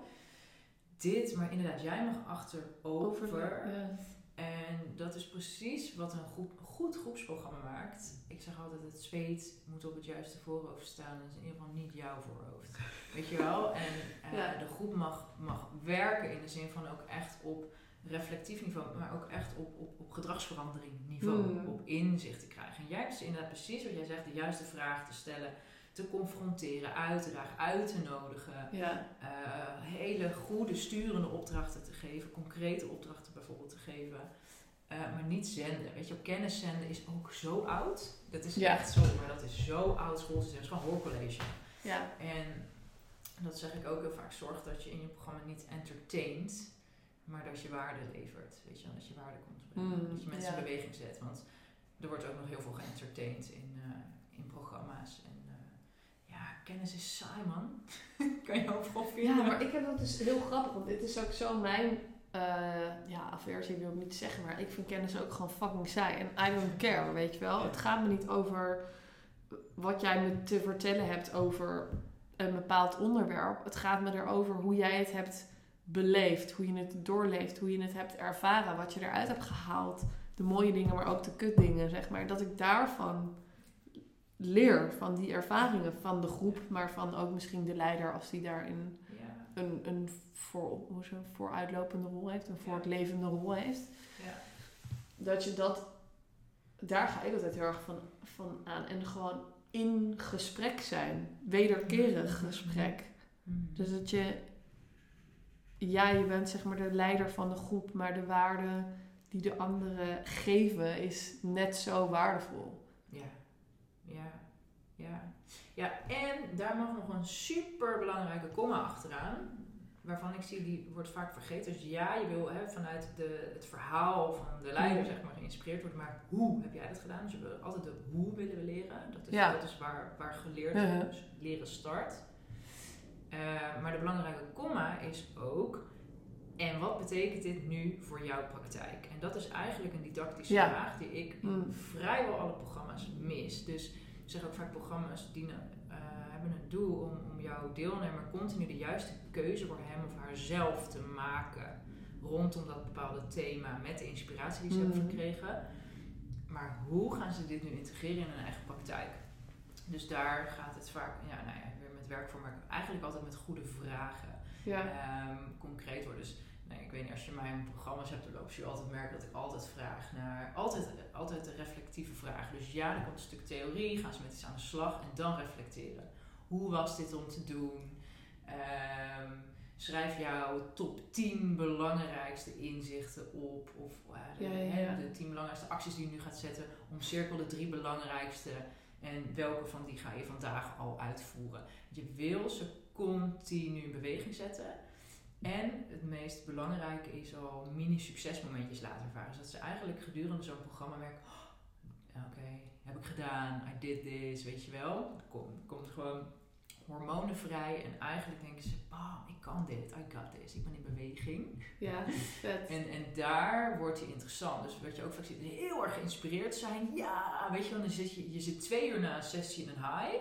dit. Maar inderdaad, jij mag achterover. over. Ja. En dat is precies wat een groep, goed groepsprogramma maakt. Ik zeg altijd, het zweet moet op het juiste voorhoofd staan. Dat is in ieder geval niet jouw voorhoofd. Weet je wel? En eh, Ja. de groep mag, mag werken in de zin van ook echt op reflectief niveau, maar ook echt op, op, op gedragsverandering niveau, Hmm. op inzicht te krijgen. En jij hebt dus inderdaad precies wat jij zegt, de juiste vraag te stellen, te confronteren, uit te dagen, uit te nodigen. ja. eh, hele goede sturende opdrachten te geven, concrete opdrachten bijvoorbeeld te geven. Eh, maar niet zenden. Weet je, op kennis zenden is ook zo oud. Dat is Ja. echt zo, maar dat is zo oud schoolsysteem. Het is gewoon hoorcollege. ja. En dat zeg ik ook heel vaak. Zorg dat je in je programma niet entertaint, maar dat je waarde levert. Weet je, dat je waarde komt brengen. Mm, dat je mensen ja. in beweging zet. Want er wordt ook nog heel veel geëntertained in, eh, in programma's. En eh, ja, kennis is saai, man. kan je overal vinden. Ja, maar ik heb dat dus heel grappig, want dit is ook zo mijn eh, ja, aversie wil ik niet zeggen, maar ik vind kennis ook gewoon fucking saai. En I don't care, weet je wel. Ja. Het gaat me niet over wat jij me te vertellen hebt over een bepaald onderwerp. Het gaat me erover hoe jij het hebt beleefd, hoe je het doorleeft, hoe je het hebt ervaren, wat je eruit hebt gehaald. De mooie dingen, maar ook de kutdingen, zeg maar. Dat ik daarvan leer, van die ervaringen van de groep, maar van ook misschien de leider als die daarin een, een voor, hoe ze, vooruitlopende rol heeft, een voortlevende rol heeft. ja. Dat je dat, daar ga ik altijd heel erg van, van aan. En gewoon in gesprek zijn, wederkerig Mhm. gesprek. Mm. Dus dat je, ja, je bent zeg maar de leider van de groep, maar de waarde die de anderen geven is net zo waardevol. Ja, ja, ja. Ja, en daar mag nog een super belangrijke komma achteraan. Waarvan ik zie, die wordt vaak vergeten. Dus ja, je wil hè, vanuit de, het verhaal van de leider Mhm. zeg maar, geïnspireerd worden. Maar hoe heb jij dat gedaan? Dus we willen altijd de hoe willen we leren. Dat is, Ja. dat is waar, waar geleerd Mhm. dus leren start. Eh, maar de belangrijke komma is ook En wat betekent dit nu voor jouw praktijk? En dat is eigenlijk een didactische Ja. vraag die ik in Mm. vrijwel alle programma's mis. Dus zeg ook vaak programma's dienen, eh, hebben een doel om, om jouw deelnemer continu de juiste keuze voor hem of haarzelf te maken rondom dat bepaalde thema met de inspiratie die ze hebben Mhm. verkregen. Maar hoe gaan ze dit nu integreren in hun eigen praktijk? Dus daar gaat het vaak, ja, nou ja, weer met werkvorm, maar eigenlijk altijd met goede vragen Ja. ehm, concreet worden. Dus nee, ik weet niet, als je mijn programma's hebt doorlopen, zul je altijd merken dat ik altijd vraag naar, altijd, altijd de reflectieve vragen. Dus ja, er komt een stuk theorie, gaan ze met iets aan de slag en dan reflecteren. Hoe was dit om te doen? Ehm, schrijf jouw top 10 belangrijkste inzichten op. Of eh, de, Ja, ja, hè, ja. de 10 belangrijkste acties die je nu gaat zetten. Omcirkel de drie belangrijkste. En welke van die ga je vandaag al uitvoeren? Je wil ze continu in beweging zetten. En het meest belangrijke is al mini-succesmomentjes laten ervaren. Zodat ze eigenlijk gedurende zo'n programma merken: oh, oké, heb ik gedaan, I did this, weet je wel. Komt, komt gewoon hormonen vrij en eigenlijk denken ze: bam, ik kan dit, I got this, ik ben in beweging. Ja, vet. En, en daar wordt je interessant. Dus wat je ook vaak ziet, heel erg geïnspireerd zijn. Ja, weet je wel, dan zit je, je zit twee uur na een sessie in een high.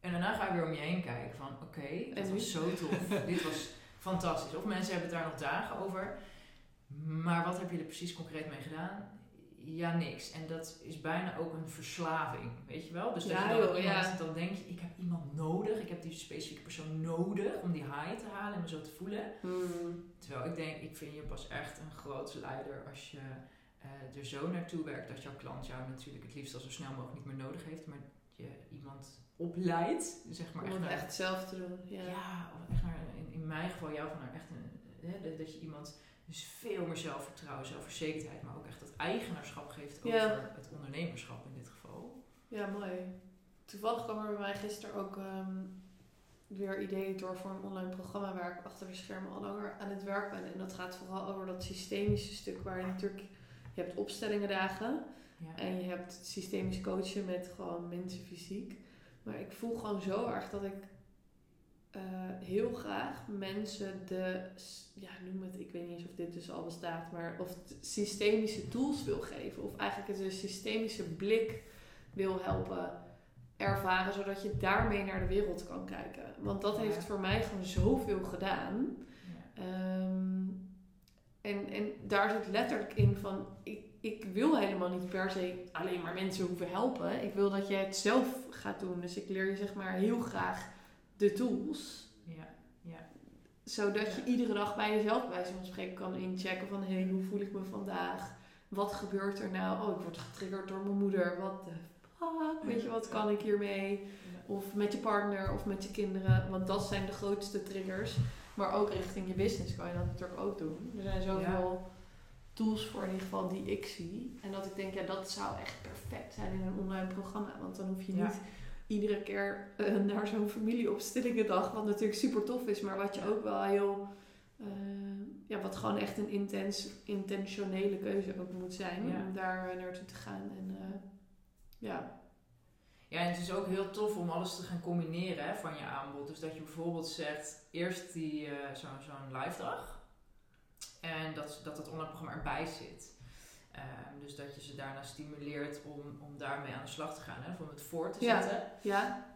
En daarna ga je weer om je heen kijken van, oké, dat En nu? was zo tof. Dit was fantastisch. Of mensen hebben het daar nog dagen over. Maar wat heb je er precies concreet mee gedaan? Ja, niks. En dat is bijna ook een verslaving, weet je wel? Dus dat Ja, je dan, joh, iemand, ja. dan denk je, ik heb iemand nodig. Ik heb die specifieke persoon nodig om die high te halen en me zo te voelen. Hmm. Terwijl ik denk, ik vind je pas echt een groot leider als je eh, er zo naartoe werkt dat jouw klant jou natuurlijk het liefst al zo snel mogelijk niet meer nodig heeft, maar je iemand opleidt, zeg maar Om echt het naar, echt zelf te doen. Ja. ja, of echt naar, in, in mijn geval jou van naar echt een, hè, dat- dat je iemand dus veel meer zelfvertrouwen, zelfverzekerdheid, maar ook echt dat eigenaarschap geeft over Ja. het ondernemerschap in dit geval. Ja, mooi. Toevallig kwam er bij mij gisteren ook ehm, weer ideeën door voor een online programma waar ik achter de schermen al langer aan het werk ben. En dat gaat vooral over dat systemische stuk waar je natuurlijk, je hebt opstellingendagen Ja. en je hebt systemisch coachen met gewoon mensen fysiek. Maar ik voel gewoon zo erg dat ik eh, heel graag mensen de, ja noem het, ik weet niet eens of dit dus al bestaat, maar of systemische tools wil geven. Of eigenlijk een systemische blik wil helpen ervaren, zodat je daarmee naar de wereld kan kijken. Want dat heeft voor mij gewoon zoveel gedaan. Ja. Ehm, en, en daar zit letterlijk in van, ik, ik wil helemaal niet per se alleen maar mensen hoeven helpen. Ik wil dat jij het zelf gaat doen. Dus ik leer je zeg maar heel graag de tools. Ja. Zodat je Ja. iedere dag bij jezelf bij van spreken kan inchecken van, hé, hey, hoe voel ik me vandaag? Wat gebeurt er nou? Oh, ik word getriggerd door mijn moeder. Wat de fuck? Weet je, wat kan ik hiermee? Of met je partner of met je kinderen. Want dat zijn de grootste triggers. Maar ook richting je business kan je dat natuurlijk ook doen. Er zijn zoveel tools voor in ieder geval die ik zie. En dat ik denk, ja, dat zou echt perfect zijn in een online programma. Want dan hoef je Ja. niet iedere keer eh, naar zo'n familieopstillingendag. Wat natuurlijk super tof is. Maar wat je ook wel heel... eh, ja, wat gewoon echt een intens, intentionele keuze ook moet zijn. Ja. Om daar eh, naartoe te gaan. En ja, Ja, en het is ook heel tof om alles te gaan combineren hè, van je aanbod. Dus dat je bijvoorbeeld zegt, eerst die, eh, zo, zo'n live dag. En dat, dat het online programma erbij zit. Ehm, dus dat je ze daarna stimuleert om, om daarmee aan de slag te gaan. Hè, om het voor te Ja. zetten. ja,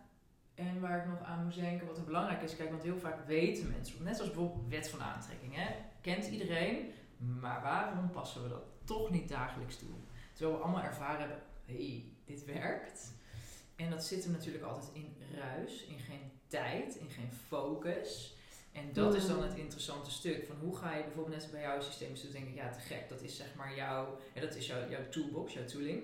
En waar ik nog aan moest denken, wat er belangrijk is. Kijk, want heel vaak weten mensen, net zoals bijvoorbeeld wet van aantrekking. Hè, kent iedereen, maar waarom passen we dat toch niet dagelijks toe? Terwijl we allemaal ervaren hebben, hé, hey, dit werkt. En dat zit hem natuurlijk altijd in ruis, in geen tijd, in geen focus. En dat is dan het interessante stuk. Van hoe ga je bijvoorbeeld net bij jouw systeem, dus denk ik, ja te gek, dat is zeg maar jouw, ja, dat is jouw, jouw toolbox, jouw tooling.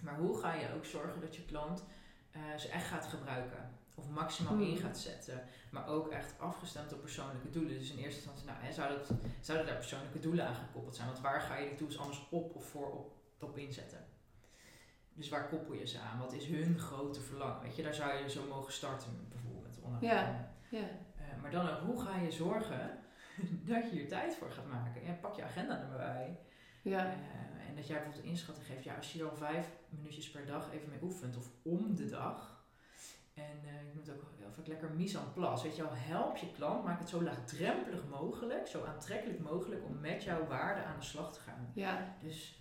Maar hoe ga je ook zorgen dat je klant eh, ze echt gaat gebruiken? Of maximaal in gaat zetten. Maar ook echt afgestemd op persoonlijke doelen. Dus in eerste instantie, nou, hè, zou dat, zouden daar persoonlijke doelen aan gekoppeld zijn? Want waar ga je die tools anders op of voor op, op inzetten? Dus waar koppel je ze aan? Wat is hun grote verlangen? Weet je, daar zou je zo mogen starten bijvoorbeeld met. Ja. ja. Eh, maar dan ook, hoe ga je zorgen dat je er tijd voor gaat maken? Ja, pak je agenda er maar bij. ja. Eh, en dat jij bijvoorbeeld inschatting geeft. Ja, als je al vijf minuutjes per dag even mee oefent of om de dag. En uh, ik noem het ook heel vaak lekker mise en place. Weet je wel, help je klant, maak het zo laagdrempelig mogelijk, zo aantrekkelijk mogelijk om met jouw waarde aan de slag te gaan. Ja. Dus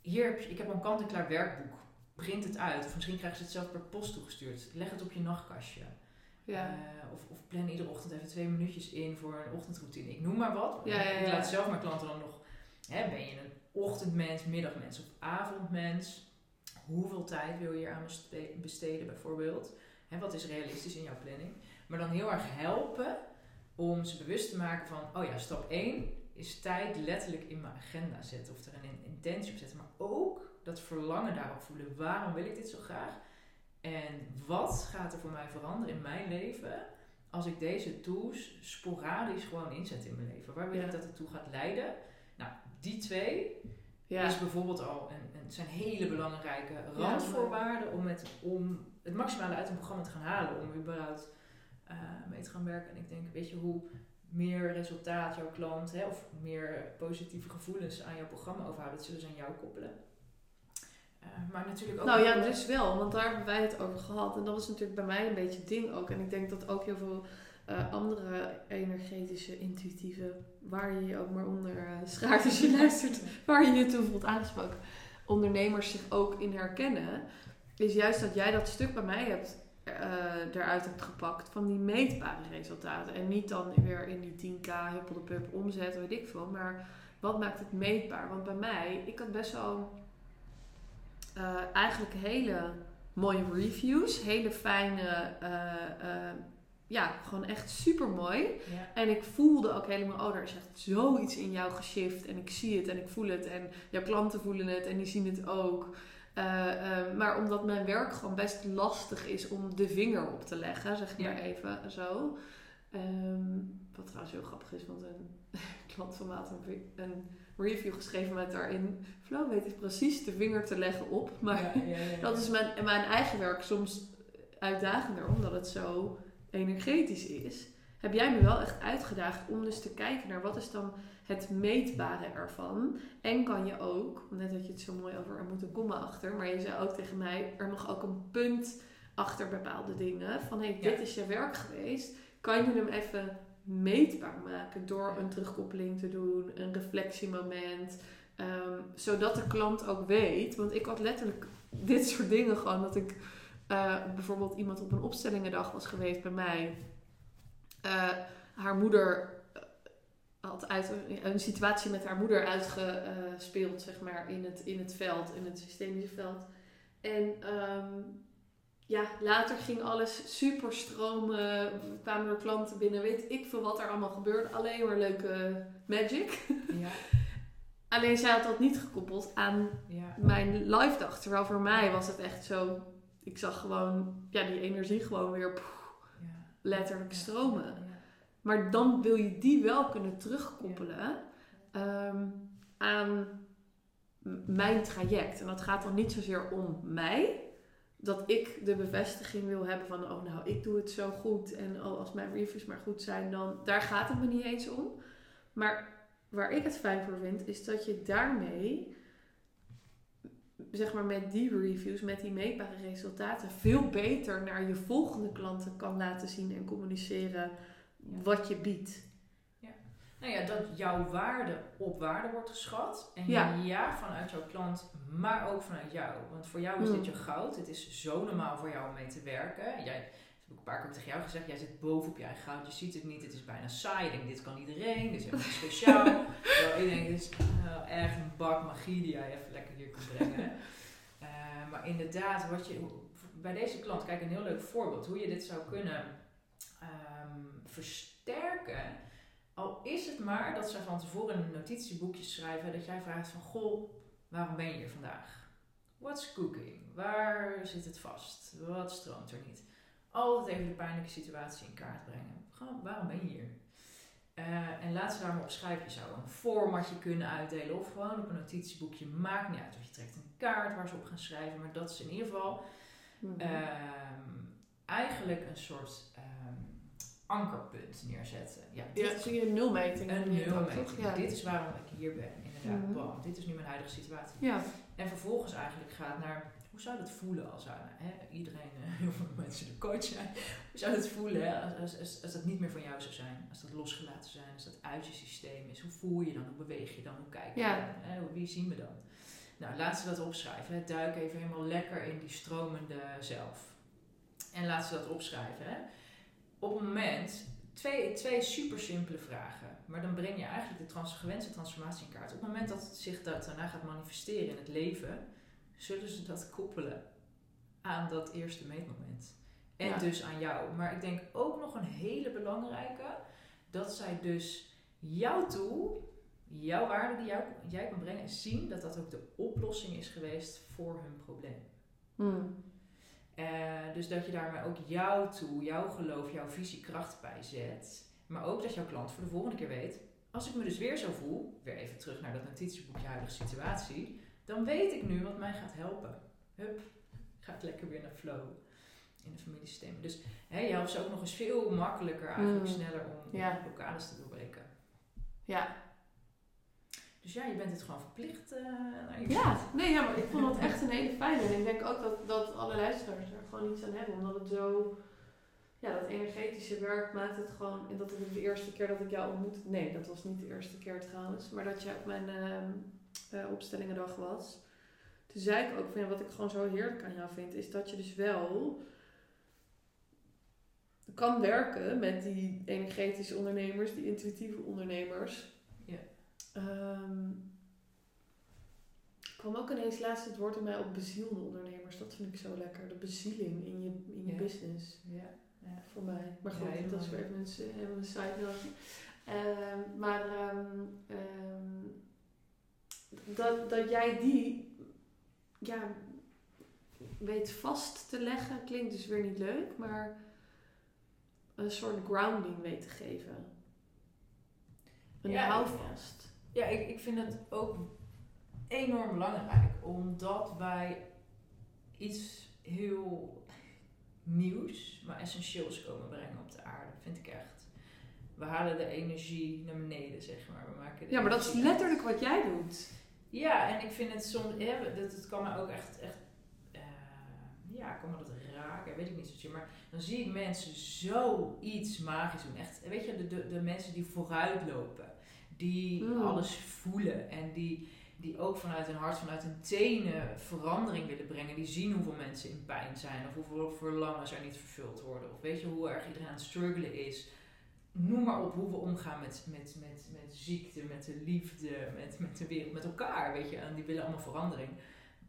hier heb je, ik heb een kant-en-klaar werkboek. Print het uit. Of misschien krijgen ze het zelf per post toegestuurd. Leg het op je nachtkastje. Ja. Uh, of, of plan iedere ochtend even twee minuutjes in voor een ochtendroutine. Ik noem maar wat. Ja, ja, ja. Ik laat zelf mijn klanten dan nog... Hè, ben je een ochtendmens, middagmens of avondmens? Hoeveel tijd wil je hier aan besteden bijvoorbeeld? Hè, wat is realistisch in jouw planning? Maar dan heel erg helpen om ze bewust te maken van... Oh ja, stap 1 is tijd letterlijk in mijn agenda zetten. Of er een intentie op zetten. Maar ook dat verlangen daarop voelen. Waarom wil ik dit zo graag? En wat gaat er voor mij veranderen in mijn leven als ik deze tools sporadisch gewoon inzet in mijn leven? Waar wil ik dat het toe gaat leiden? Nou, die twee ja. is bijvoorbeeld al een, een, zijn hele belangrijke randvoorwaarden om, het, om het maximale uit een programma te gaan halen. Om überhaupt uh, mee te gaan werken. En ik denk, weet je, hoe meer resultaat jouw klant hè, of meer positieve gevoelens aan jouw programma overhouden, dat zullen ze aan jou koppelen. Uh, maar natuurlijk ook. Nou ja, dus wel, want daar hebben wij het over gehad. En dat was natuurlijk bij mij een beetje het ding ook. En ik denk dat ook heel veel uh, andere energetische, intuïtieve, waar je je ook maar onder uh, schaart als je luistert, waar je je toe voelt aangesproken, ondernemers zich ook in herkennen. Is juist dat jij dat stuk bij mij hebt uh, eruit hebt gepakt van die meetbare resultaten. En niet dan weer in die 10k huppel de pup omzet, weet ik veel. Maar wat maakt het meetbaar? Want bij mij, ik had best wel uh, eigenlijk hele mooie reviews. Hele fijne, uh, ja, gewoon echt super mooi. Ja. En ik voelde ook helemaal, oh, er is echt zoiets in jou geshift. En ik zie het en ik voel het. En jouw klanten voelen het en die zien het ook. Maar omdat mijn werk gewoon best lastig is om de vinger op te leggen, zeg maar even zo. Um, wat trouwens heel grappig is, want een klant van mij had een, een review geschreven met daarin. Flo weet het precies de vinger te leggen op. Maar ja, ja, dat is mijn, mijn eigen werk soms uitdagender, omdat het zo energetisch is. Heb jij me wel echt uitgedaagd om dus te kijken naar wat is dan het meetbare ervan. En kan je ook, net dat je het zo mooi over er moet een komma achter, maar je zei ook tegen mij, er mag ook een punt achter bepaalde dingen. Van hé, hey, dit is je werk geweest. Kan je hem even meetbaar maken door een terugkoppeling te doen, een reflectiemoment. Um, zodat de klant ook weet. Want ik had letterlijk dit soort dingen gewoon. Dat ik uh, bijvoorbeeld iemand op een opstellingendag was geweest bij mij. Uh, haar moeder had uit een, situatie met haar moeder uitgespeeld, zeg maar, in het, in het veld, in het systemische veld. En um, ja, later ging alles super stromen, kwamen er klanten binnen, weet ik veel wat er allemaal gebeurde. Alleen maar leuke magic. Ja. Alleen zij had dat niet gekoppeld aan ja. mijn live dag. Terwijl voor mij was het echt zo, ik zag gewoon ja, die energie gewoon weer pff, letterlijk stromen. Maar dan wil je die wel kunnen terugkoppelen ehm, aan mijn traject. En dat gaat dan niet zozeer om mij. Dat ik de bevestiging wil hebben van, oh nou, ik doe het zo goed. En oh, als mijn reviews maar goed zijn, dan... Daar gaat het me niet eens om. Maar waar ik het fijn voor vind, is dat je daarmee... Zeg maar met die reviews, met die meetbare resultaten, veel beter naar je volgende klanten kan laten zien en communiceren wat je biedt. Nou ja, dat jouw waarde op waarde wordt geschat. En ja. ja, vanuit jouw klant, maar ook vanuit jou. Want voor jou is dit mm. je goud. Het is zo normaal voor jou om mee te werken. Jij, heb ik een paar keer tegen jou gezegd, jij zit bovenop je eigen goud. Je ziet het niet, het is bijna saai. denk, dit kan iedereen, dit is helemaal speciaal. ik denk, dit is uh, echt een bak magie die jij even lekker hier kan brengen. Uh, maar inderdaad, wat je, bij deze klant, kijk een heel leuk voorbeeld. Hoe je dit zou kunnen um, versterken. Al is het maar dat ze van tevoren in een notitieboekje schrijven dat jij vraagt van goh, waarom ben je hier vandaag? What's cooking? Waar zit het vast? Wat stroomt er niet? Altijd even de pijnlijke situatie in kaart brengen. Gewoon, waarom ben je hier? Uh, en laat ze daar maar op schrijven. Je zou een formatje kunnen uitdelen of gewoon op een notitieboekje. Maakt niet uit of je trekt een kaart waar ze op gaan schrijven. Maar dat is in ieder geval mm eigenlijk een soort ankerpunt neerzetten. Ja, dit ja, je een nulmeting. Een nulmeting. Ja. Dit is waarom ik hier ben. Inderdaad, mm bam. Dit is nu mijn huidige situatie. Ja. En vervolgens eigenlijk gaat naar, hoe zou dat voelen als hè, iedereen, uh, heel veel mensen de coach zijn. Hoe zou het voelen hè? Als, als, als, dat niet meer van jou zou zijn? Als dat losgelaten zou zijn, als dat uit je systeem is. Hoe voel je dan? Hoe beweeg je dan? Hoe kijk je Ja. dan? Hè? Wie zien we dan? Nou, laat ze dat opschrijven. Hè? Duik even helemaal lekker in die stromende zelf. En laat ze dat opschrijven. Hè? Op het moment, twee, twee super simpele vragen. Maar dan breng je eigenlijk de trans, gewenste transformatie in kaart. Op het moment dat het zich dat daarna gaat manifesteren in het leven, zullen ze dat koppelen aan dat eerste meetmoment. En Ja. dus aan jou. Maar ik denk ook nog een hele belangrijke, dat zij dus jou toe, jouw waarde die jou, jij kan brengen, zien dat dat ook de oplossing is geweest voor hun probleem. Hmm. Eh, dus dat je daarmee ook jou toe, jouw geloof, jouw visie kracht bij zet. Maar ook dat jouw klant voor de volgende keer weet, als ik me dus weer zo voel, weer even terug naar dat notitieboekje huidige situatie, dan weet ik nu wat mij gaat helpen. Hup, gaat lekker weer naar flow in de familiesysteem. Dus hè, je helpt ze ook nog eens veel makkelijker, eigenlijk Mm. sneller om Ja. blokkades te doorbreken. Ja. Dus ja, je bent het gewoon verplicht je Ja, nee, ja, maar ik vond dat echt een hele fijne. En ik denk ook dat, dat alle luisteraars er gewoon iets aan hebben. Omdat het zo... Ja, dat energetische werk maakt het gewoon... En dat het de eerste keer dat ik jou ontmoette... Nee, dat was niet de eerste keer trouwens. Maar dat jij op mijn ehm eh, opstellingendag was. Toen zei ik ook van... Ja, wat ik gewoon zo heerlijk aan jou vind... Is dat je dus wel... Kan werken met die energetische ondernemers, die intuïtieve ondernemers. Ehm, kwam ook ineens laatst het woord aan mij op bezielde ondernemers. Dat vind ik zo lekker. De bezieling in je, in je Ja. business. Ja, ja. Voor mij. Maar goed, dat is weer even een, even een side note. Ehm, maar ehm, dat, dat jij die ja, weet vast te leggen klinkt dus weer niet leuk. Maar een soort grounding weet te geven. Een Ja, houvast. Ja, ik, ik vind het ook enorm belangrijk, omdat wij iets heel nieuws, maar essentieels komen brengen op de aarde, vind ik echt. We halen de energie naar beneden, zeg maar. We maken Ja, maar dat is uit. letterlijk wat jij doet. Ja, en ik vind het soms, ja, dat, het kan me ook echt, echt eh, ja, kan me dat raken, weet ik niet zozeer. Maar dan zie ik mensen zoiets magisch doen. Echt, weet je, de, de, de mensen die vooruit lopen, die Mm. alles voelen en die, die ook vanuit hun hart, vanuit hun tenen verandering willen brengen. Die zien hoeveel mensen in pijn zijn of hoeveel verlangens er niet vervuld worden. Of weet je hoe erg iedereen aan het struggelen is. Noem maar op hoe we omgaan met, met, met, met ziekte, met de liefde, met, met de wereld, met elkaar, weet je. En die willen allemaal verandering.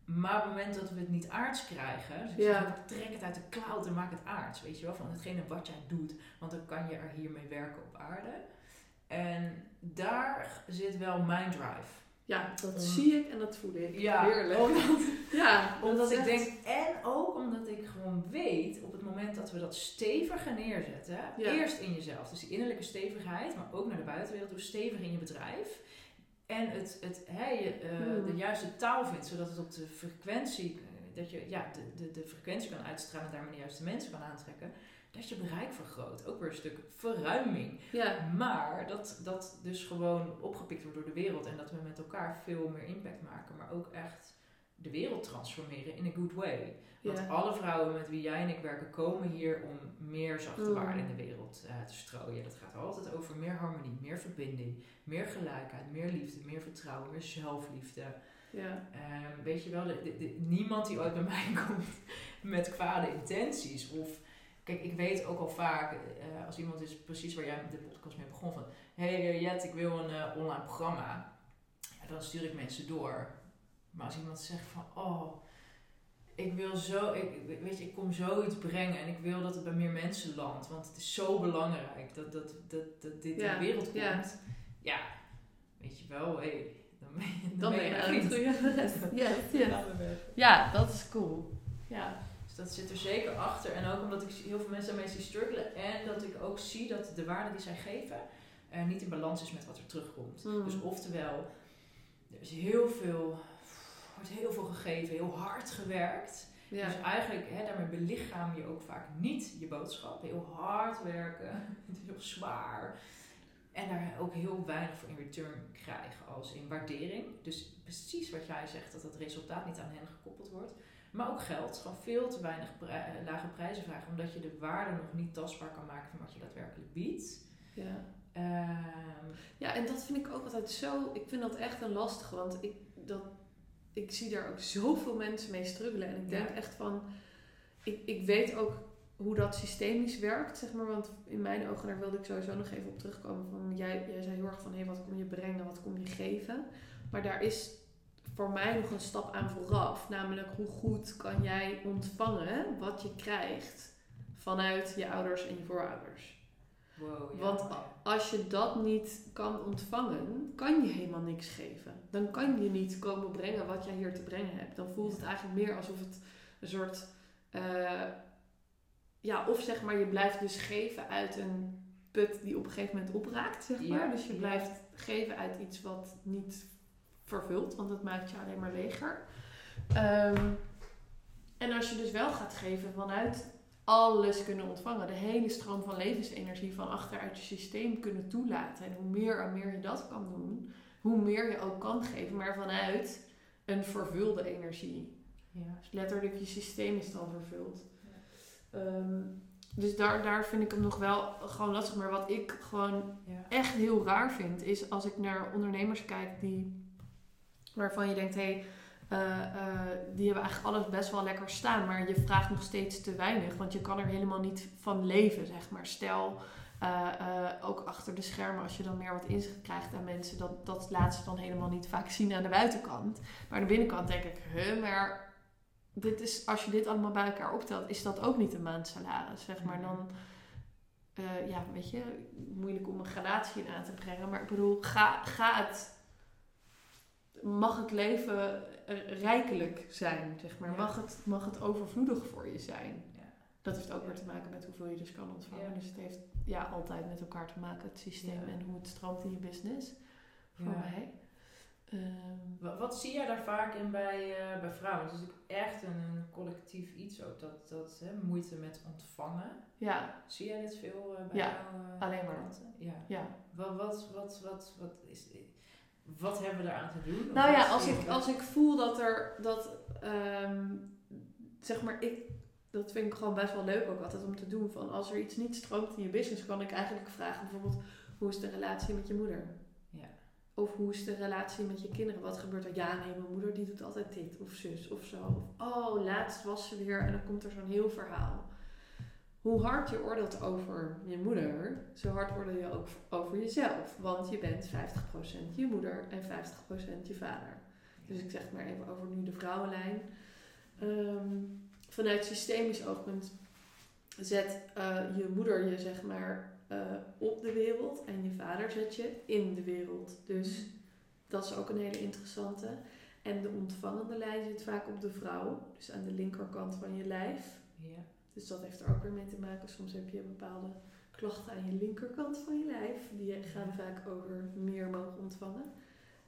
Maar op het moment dat we het niet aards krijgen, dus ik Ja. zeg ook, trek het uit de cloud en maak het aards, weet je wel. Van hetgene wat jij doet, want dan kan je er hiermee werken op aarde. En daar zit wel mijn drive. Ja, dat Om- zie ik en dat voel ik. Ja, Heerlijk. omdat- ja, dat Omdat ik echt- denk, en ook omdat ik gewoon weet, op het moment dat we dat steviger neerzetten, Ja. eerst in jezelf, dus die innerlijke stevigheid, maar ook naar de buitenwereld, hoe stevig in je bedrijf. En het, het, hè, je, eh, Hmm. de juiste taal vindt, zodat het op de frequentie, eh, dat je ja, de, de, de frequentie kan uitstralen en daarmee de juiste mensen kan aantrekken, dat je bereik vergroot. Ook weer een stuk verruiming. Ja, Maar dat dat dus gewoon opgepikt wordt door de wereld en dat we met elkaar veel meer impact maken, maar ook echt de wereld transformeren in a good way. Want ja. alle vrouwen met wie jij en ik werken komen hier om meer zachte Mm. waarde in de wereld eh, te strooien. Dat gaat altijd over meer harmonie, meer verbinding, meer gelijkheid, meer liefde, meer vertrouwen, meer zelfliefde. ja. Ehm, weet je wel, de, de- de- niemand die ooit bij mij komt met kwade intenties. Of, kijk, ik weet ook al vaak, eh, als iemand is precies waar jij de podcast mee begon, van... Hé hey, Jet, ik wil een eh, online programma. Ja, dan stuur ik mensen door. Maar als iemand zegt van, oh, ik wil zo, ik, weet je, ik kom zoiets brengen en ik wil dat het bij meer mensen landt. Want het is zo belangrijk dat, dat, dat, dat dit Ja, in de wereld komt. ja. Ja, weet je wel, hé, dan ben je, Dan ben je. Yes, yes. We werken. Ja, dat is cool. Ja. Dus dat zit er zeker achter. En ook omdat ik heel veel mensen daarmee zie struggelen. En dat ik ook zie dat de waarde die zij geven niet in balans is met wat er terugkomt. Mm. Dus oftewel, er is heel veel, wordt heel veel gegeven, heel hard gewerkt. Ja. Dus eigenlijk, hè, daarmee belichaam je ook vaak niet je boodschap. Heel hard werken, het is heel zwaar. En daar ook heel weinig voor in return krijgen als in waardering. Dus precies wat jij zegt, dat het resultaat niet aan hen gekoppeld wordt. Maar ook geld. Gewoon veel te weinig eh, lage prijzen vragen. Omdat je de waarde nog niet tastbaar kan maken van wat je daadwerkelijk biedt. Ja. Ehm, ja, en dat vind ik ook altijd zo... Ik vind dat echt een lastige, want ik, dat, ik zie daar ook zoveel mensen mee struggelen. En ik denk Ja. echt van... Ik, ik weet ook hoe dat systemisch werkt, zeg maar. Want in mijn ogen, daar wilde ik sowieso nog even op terugkomen. Van, jij, jij zei heel erg van, hé, wat kom je brengen, wat kom je geven? Maar daar is voor mij nog een stap aan vooraf. Namelijk, hoe goed kan jij ontvangen wat je krijgt vanuit je ouders en je voorouders? wow, ja, Want als je dat niet kan ontvangen, kan je helemaal niks geven. Dan kan je niet komen brengen wat jij hier te brengen hebt. Dan voelt het eigenlijk meer alsof het een soort. eh, ja, of zeg maar, je blijft dus geven uit een put die op een gegeven moment opraakt, zeg maar. Ja, dus je ja. blijft geven uit iets wat niet vervult, want dat maakt je alleen maar leger. Ehm, en als je dus wel gaat geven vanuit alles kunnen ontvangen, de hele stroom van levensenergie van achteruit je systeem kunnen toelaten. En hoe meer en meer je dat kan doen, hoe meer je ook kan geven, maar vanuit een vervulde energie. Ja. Dus letterlijk je systeem is dan vervuld. Ehm, dus daar, daar vind ik hem nog wel gewoon lastig. Maar wat ik gewoon Ja. echt heel raar vind, is als ik naar ondernemers kijk die, waarvan je denkt, hé, hey, eh, eh, die hebben eigenlijk alles best wel lekker staan, maar je vraagt nog steeds te weinig, want je kan er helemaal niet van leven, zeg maar. Stel, eh, ook achter de schermen, als je dan meer wat inzicht krijgt aan mensen, dat, dat laat ze dan helemaal niet vaak zien aan de buitenkant. Maar aan de binnenkant denk ik, huh, maar dit is, als je dit allemaal bij elkaar optelt, is dat ook niet een maandsalaris, zeg maar. Dan, eh, ja, weet je, moeilijk om een gradatie in aan te brengen. Maar ik bedoel, ga, ga het, mag het leven eh, rijkelijk zijn, zeg maar. Ja. Mag, het, mag het overvloedig voor je zijn. Ja. Dat heeft ook weer te maken met hoeveel je dus kan ontvangen. Dus het heeft ja, altijd met elkaar te maken, het systeem en hoe het stroomt in je business. Voor mij. Ehm, Wat, wat zie jij daar vaak in bij, eh, bij vrouwen? Het is natuurlijk echt een collectief iets ook, dat, dat hè, moeite met ontvangen. ja, Zie jij dit veel eh, bij Ja, alleen maar. Ja. ja. Wat, wat, wat, wat, wat, is, wat hebben we eraan te doen? Nou ja, als ik, als ik voel dat er, dat, ehm, zeg maar, ik, dat vind ik gewoon best wel leuk ook altijd om te doen. Van als er iets niet stroomt in je business, kan ik eigenlijk vragen bijvoorbeeld, hoe is de relatie met je moeder? Ja. Of hoe is de relatie met je kinderen? Wat gebeurt er? Ja, nee, mijn moeder die doet altijd dit. Of zus of zo. Of, oh, laatst was ze weer. En dan komt er zo'n heel verhaal. Hoe hard je oordeelt over je moeder, zo hard oordeel je ook over jezelf. Want je bent 50% je moeder en 50% je vader. Dus ik zeg maar even over nu de vrouwenlijn. Ehm, vanuit systemisch oogpunt zet eh, je moeder je zeg maar eh, op de wereld en je vader zet je in de wereld. Dus dat is ook een hele interessante. En de ontvangende lijn zit vaak op de vrouw, dus aan de linkerkant van je lijf. Ja. Dus dat heeft er ook weer mee te maken. Soms heb je bepaalde klachten aan je linkerkant van je lijf. Die gaan vaak over meer mogen ontvangen.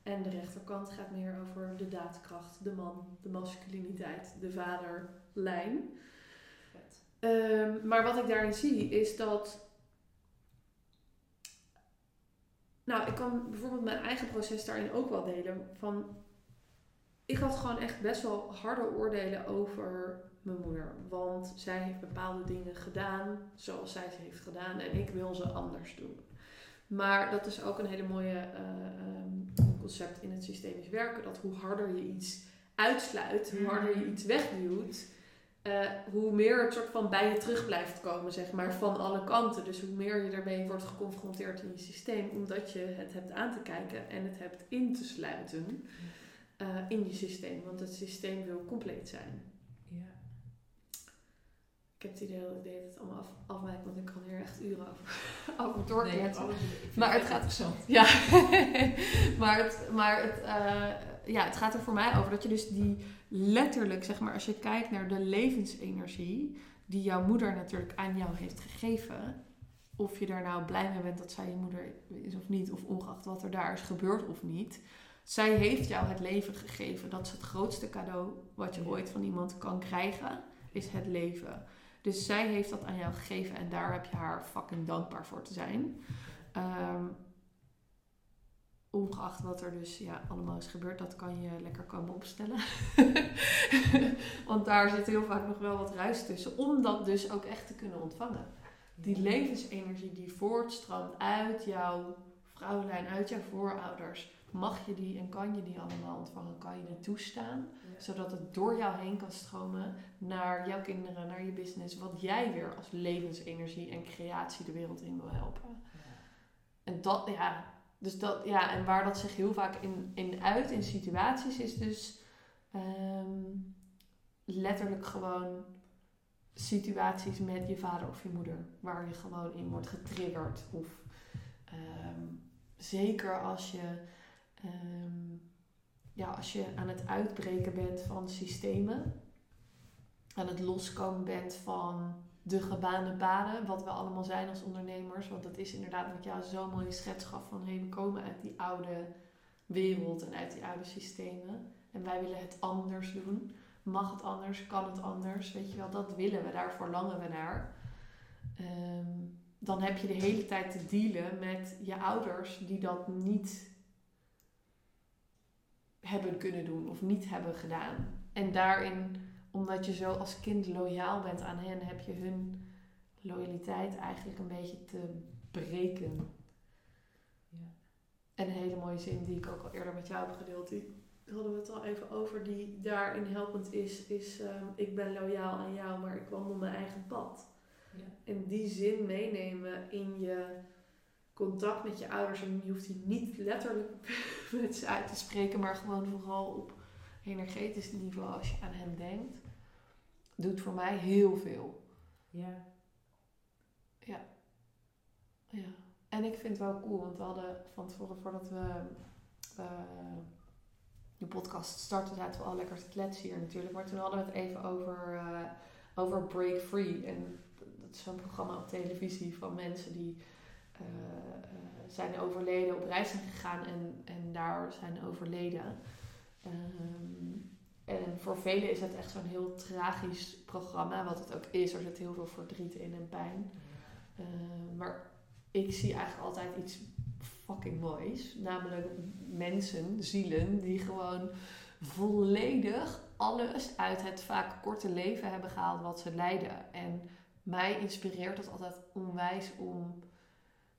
En de rechterkant gaat meer over de daadkracht, de man, de masculiniteit, de vaderlijn. Ehm, maar wat ik daarin zie is dat. Nou, ik kan bijvoorbeeld mijn eigen proces daarin ook wel delen. Van, ik had gewoon echt best wel harde oordelen over mijn moeder. Want zij heeft bepaalde dingen gedaan zoals zij ze heeft gedaan. En ik wil ze anders doen. Maar dat is ook een hele mooie eh, ehm, concept in het systemisch werken. Dat hoe harder je iets uitsluit, hoe harder je iets wegduwt, eh, hoe meer het soort van bij je terug blijft komen, zeg maar, van alle kanten. Dus hoe meer je ermee wordt geconfronteerd in je systeem, omdat je het hebt aan te kijken en het hebt in te sluiten eh, in je systeem. Want het systeem wil compleet zijn. Heb het idee dat ik deed het allemaal af, afwijken, want ik kan hier echt uren over, over doorkletsen. Maar het gaat- interessant. Ja, maar, het, maar het, eh, ja, het gaat er voor mij over dat je dus die letterlijk, zeg maar, als je kijkt naar de levensenergie die jouw moeder natuurlijk aan jou heeft gegeven, of je daar nou blij mee bent dat zij je moeder is of niet, of ongeacht wat er daar is gebeurd of niet, zij heeft jou het leven gegeven. Dat is het grootste cadeau wat je ooit van iemand kan krijgen, is het leven. Dus zij heeft dat aan jou gegeven en daar heb je haar fucking dankbaar voor te zijn. Ehm, ongeacht wat er dus ja, allemaal is gebeurd, dat kan je lekker komen opstellen. Want daar zit heel vaak nog wel wat ruis tussen. Om dat dus ook echt te kunnen ontvangen. Die levensenergie die voortstroomt uit jouw vrouwlijn, uit jouw voorouders. Mag je die en kan je die allemaal ontvangen? Kan je die toestaan? Ja. Zodat het door jou heen kan stromen naar jouw kinderen, naar je business. Wat jij weer als levensenergie en creatie de wereld in wil helpen. Ja. En dat, ja, dus dat, ja, en waar dat zich heel vaak in, in uit in situaties is dus ehm, letterlijk gewoon situaties met je vader of je moeder, waar je gewoon in wordt getriggerd. Of ehm, zeker als je, ehm, ja, als je aan het uitbreken bent van systemen, aan het loskomen bent van de gebaande paden, wat we allemaal zijn als ondernemers. Want dat is inderdaad wat jou zo mooi schets gaf van hey, we komen uit die oude wereld en uit die oude systemen. En wij willen het anders doen. Mag het anders? Kan het anders? Weet je wel, dat willen we, daar verlangen we naar. Ehm, dan heb je de hele tijd te dealen met je ouders die dat niet hebben kunnen doen of niet hebben gedaan. En daarin omdat je zo als kind loyaal bent aan hen, heb je hun loyaliteit eigenlijk een beetje te breken. Ja. En een hele mooie zin die ik ook al eerder met jou heb gedeeld, die hadden we het al even over, die daarin helpend is, is ehm, ik ben loyaal aan jou, maar ik wandel mijn eigen pad. Ja. En die zin meenemen in je contact met je ouders. En je hoeft die niet letterlijk met ze uit te spreken, maar gewoon vooral op energetisch niveau als je aan hen denkt. Doet voor mij heel veel. Ja. Ja. En ik vind het wel cool, want we hadden van tevoren, voordat we eh, de podcast starten, zaten we al lekker te kletsen hier natuurlijk. Maar toen hadden we het even over, eh, over Break Free. En dat is zo'n programma op televisie van mensen die eh, eh, zijn overleden, op reis zijn gegaan en, en daar zijn overleden. Ehm, en voor velen is het echt zo'n heel tragisch programma, wat het ook is. Er zit heel veel verdriet in en pijn. Ehm, maar ik zie eigenlijk altijd iets fucking moois. Namelijk mensen, zielen, die gewoon volledig alles uit het vaak korte leven hebben gehaald wat ze leiden. En mij inspireert dat altijd onwijs om.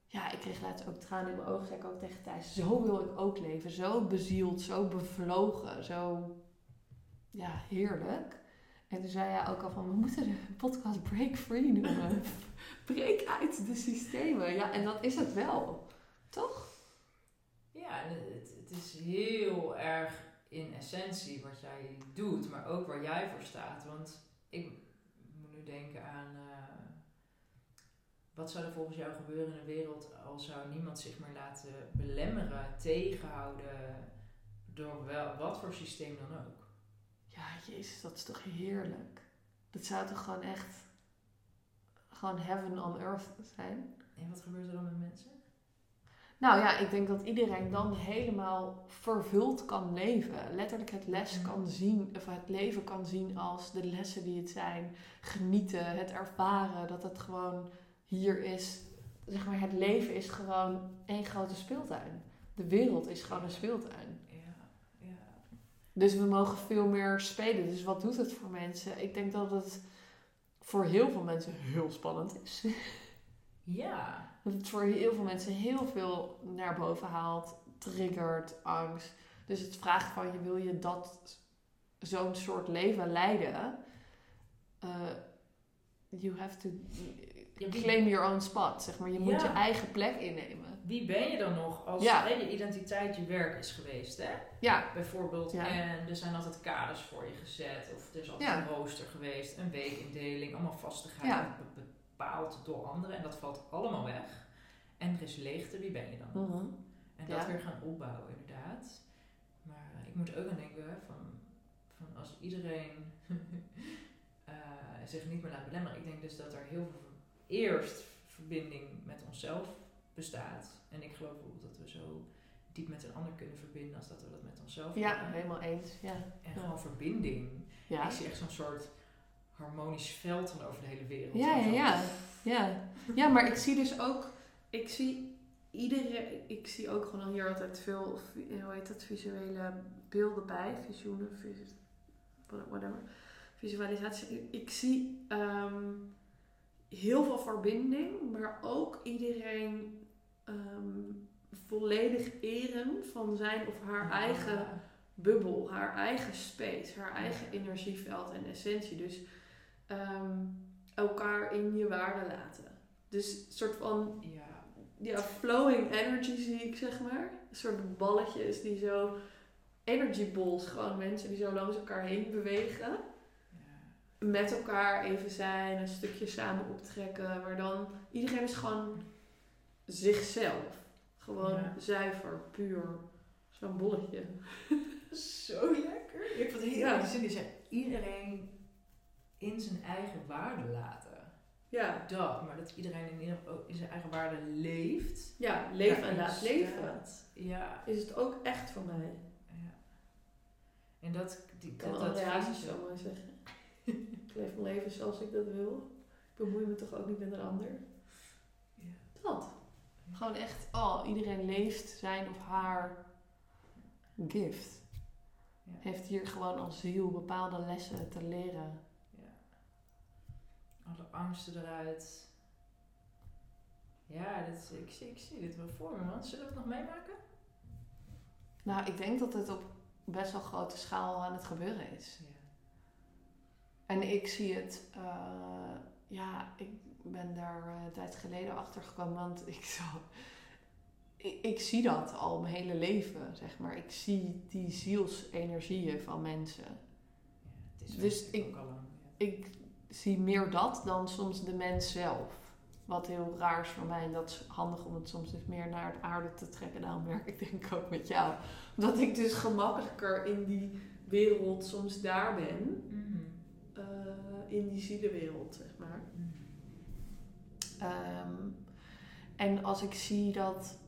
Ja, ik kreeg laatst ook tranen in mijn ogen, zei ik ook tegen Thijs. Zo wil ik ook leven. Zo bezield, zo bevlogen, zo ja, heerlijk. En toen zei hij ook al van, we moeten de podcast Break Free noemen. Breek uit de systemen. Ja, en dat is het wel. Toch? Ja, en het, het is heel erg in essentie wat jij doet, maar ook waar jij voor staat. Want ik moet nu denken aan. eh, wat zou er volgens jou gebeuren in de wereld als zou niemand zich meer laten belemmeren, tegenhouden door wel, wat voor systeem dan ook? Ja, jezus, dat is toch heerlijk. Dat zou toch gewoon echt... Gewoon heaven on earth zijn? En wat gebeurt er dan met mensen? Nou ja, ik denk dat iedereen dan helemaal vervuld kan leven. Letterlijk het les kan zien, of het leven kan zien als de lessen die het zijn. Genieten, het ervaren, dat het gewoon hier is. Zeg maar, het leven is gewoon één grote speeltuin. De wereld is gewoon een speeltuin. Ja, ja. Dus we mogen veel meer spelen. Dus wat doet het voor mensen? Ik denk dat het voor heel veel mensen heel spannend is. Ja, Dat het voor heel veel mensen heel veel naar boven haalt, triggert, angst. Dus het vraagt van je, wil je dat zo'n soort leven leiden? Uh, you have to Ja, wie- claim your own spot, zeg maar. Je moet Ja. je eigen plek innemen. wie ben je dan nog als Ja. hè, je identiteit je werk is geweest, hè? Ja, Bijvoorbeeld, en er zijn altijd kaders voor je gezet, of er is altijd een rooster geweest, een weekindeling, allemaal vastigheid bepaald door anderen en dat valt allemaal weg. En er is leegte, wie ben je dan? Mhm. En dat weer gaan opbouwen, inderdaad. Maar eh, ik moet ook aan denken van, van als iedereen eh, zich niet meer laat belemmeren. Ik denk dus dat er heel veel eerst verbinding met onszelf bestaat. En ik geloof bijvoorbeeld dat we zo diep met een ander kunnen verbinden als dat we dat met onszelf ja, kunnen. helemaal eens. Ja. En Ja. gewoon verbinding. Ja. Ik zie echt zo'n soort harmonisch veld dan over de hele wereld. Ja, ja, ja. Ja. ja, maar ik zie dus ook, ik zie iedereen, ik zie ook gewoon hier altijd veel, hoe heet dat, visuele beelden bij, visioenen, vis, whatever, visualisatie. Ik, ik zie ehm, heel veel verbinding, maar ook iedereen ehm, volledig eren van zijn of haar eigen bubbel, haar eigen space, haar eigen energieveld en essentie. Dus ehm, elkaar in je waarde laten. Dus een soort van Ja. ja, flowing energy zie ik, zeg maar. Een soort balletjes die zo... Energy balls, gewoon mensen die zo langs elkaar heen bewegen. Met elkaar even zijn, een stukje samen optrekken. Maar dan, iedereen is gewoon zichzelf. Gewoon Ja. zuiver, puur. Zo'n bolletje. Zo lekker. Ik vond het heel Ja. zin die zei iedereen in zijn eigen waarde laten. Ja, Dat, maar dat iedereen in, ieder- in zijn eigen waarde leeft. ja leven en laat leven. Ja. Is het ook echt voor mij? ja. En dat, die, Kan dat, dat visie- zo mooi zeggen. Ik leef mijn leven zoals ik dat wil. Ik bemoei me toch ook niet met een ander. Ja. Dat. Gewoon echt, oh, iedereen leeft zijn of haar gift. Ja. Heeft hier gewoon als ziel bepaalde lessen te leren. Ja. Alle angsten eruit. Ja, dit, is- ik, zie, ik zie dit wel voor me, man. Zullen we het nog meemaken? Nou, ik denk dat het op best wel grote schaal aan het gebeuren is. Ja. En ik zie het, eh, ja, ik ben daar eh, een tijd geleden achter gekomen, want ik, zo, ik, ik zie dat al mijn hele leven, zeg maar. Ik zie die zielsenergieën van mensen. Ja, het is Dus ik- ook al lang. Ja. Ik zie meer dat dan soms de mens zelf. Wat heel raar is voor mij. En dat is handig om het soms dus meer naar het aarde te trekken. Daarom werk ik denk ik ook met jou. Omdat ik dus gemakkelijker in die wereld soms daar ben. Mhm. In die zielenwereld, zeg maar. Mhm. Ehm, en als ik zie dat.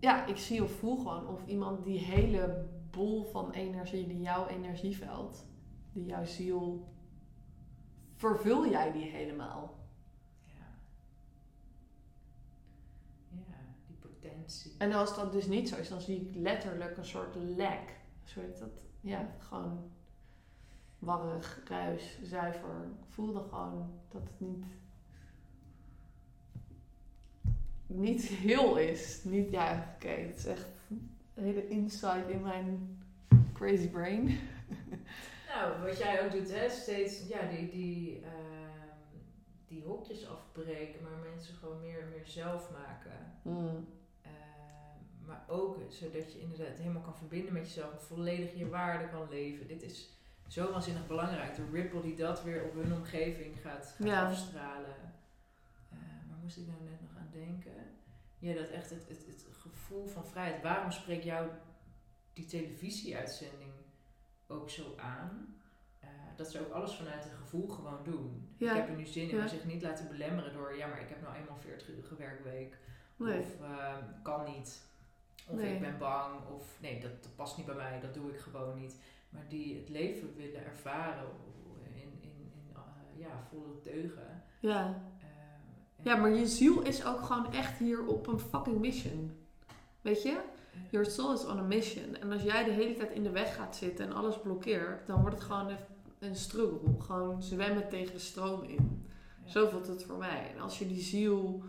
Ja, ik zie of voel gewoon of iemand die hele bol van energie, die jouw energieveld, die jouw ziel. Vervul jij die helemaal? Ja. Ja, die potentie. En als dat dus niet zo is, dan zie ik letterlijk een soort lek. Zo heet dat? Ja, gewoon warrig, ruis, zuiver. Ik voelde gewoon dat het niet, niet heel is. Niet, ja, oké, het is echt een hele insight in mijn crazy brain. Nou, wat jij ook doet, hè, steeds ja, die, die, ehm, die hokjes afbreken, maar mensen gewoon meer en meer zelf maken. Mm. Ehm, maar ook zodat je inderdaad helemaal kan verbinden met jezelf volledig je waarde kan leven. Dit is zo waanzinnig belangrijk. De ripple die dat weer op hun omgeving gaat, gaat Ja. afstralen. Eh, maar moest ik nou net nog aan denken? Ja, dat echt het, het, het gevoel van vrijheid. Waarom spreekt jou die televisieuitzending ook zo aan? Eh, dat ze ook alles vanuit het gevoel gewoon doen. Ja. Ik heb er nu zin in, Ja. maar zich niet laten belemmeren door... ja, maar ik heb nou eenmaal 40 uur werkweek. Nee. Of ehm, kan niet. Of Nee. ik ben bang. Of nee, dat, dat past niet bij mij. Dat doe ik gewoon niet. Maar die het leven willen ervaren in, in, in eh, ja, volle teugen. Ja. Eh, ja, maar je ziel is ook gewoon echt hier op een fucking mission. Weet je? Your soul is on a mission. En als jij de hele tijd in de weg gaat zitten en alles blokkeert, dan wordt het gewoon een, een struggle. Gewoon zwemmen tegen de stroom in. Ja. Zo voelt het voor mij. En als je die ziel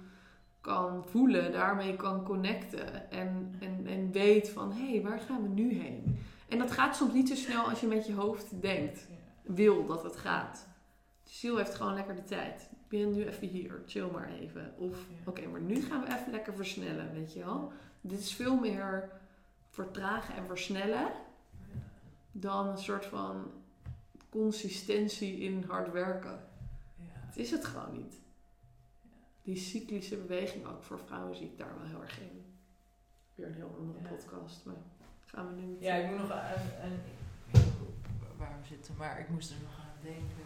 kan voelen, daarmee kan connecten en, en, en weet van hé, hey, waar gaan we nu heen? En dat gaat soms niet zo snel als je met je hoofd denkt, wil dat het gaat. De ziel heeft gewoon lekker de tijd. Ik ben nu even hier, chill maar even. Of oké, maar nu gaan we even lekker versnellen, weet je wel? Dit is veel meer vertragen en versnellen dan een soort van consistentie in hard werken. Ja. Het is het gewoon niet. Die cyclische beweging ook voor vrouwen zie ik daar wel heel erg in. Weer een heel andere podcast, maar gaan we nu niet. Ja, ik moet nog aan, aan waar we zitten, maar ik moest er nog aan denken.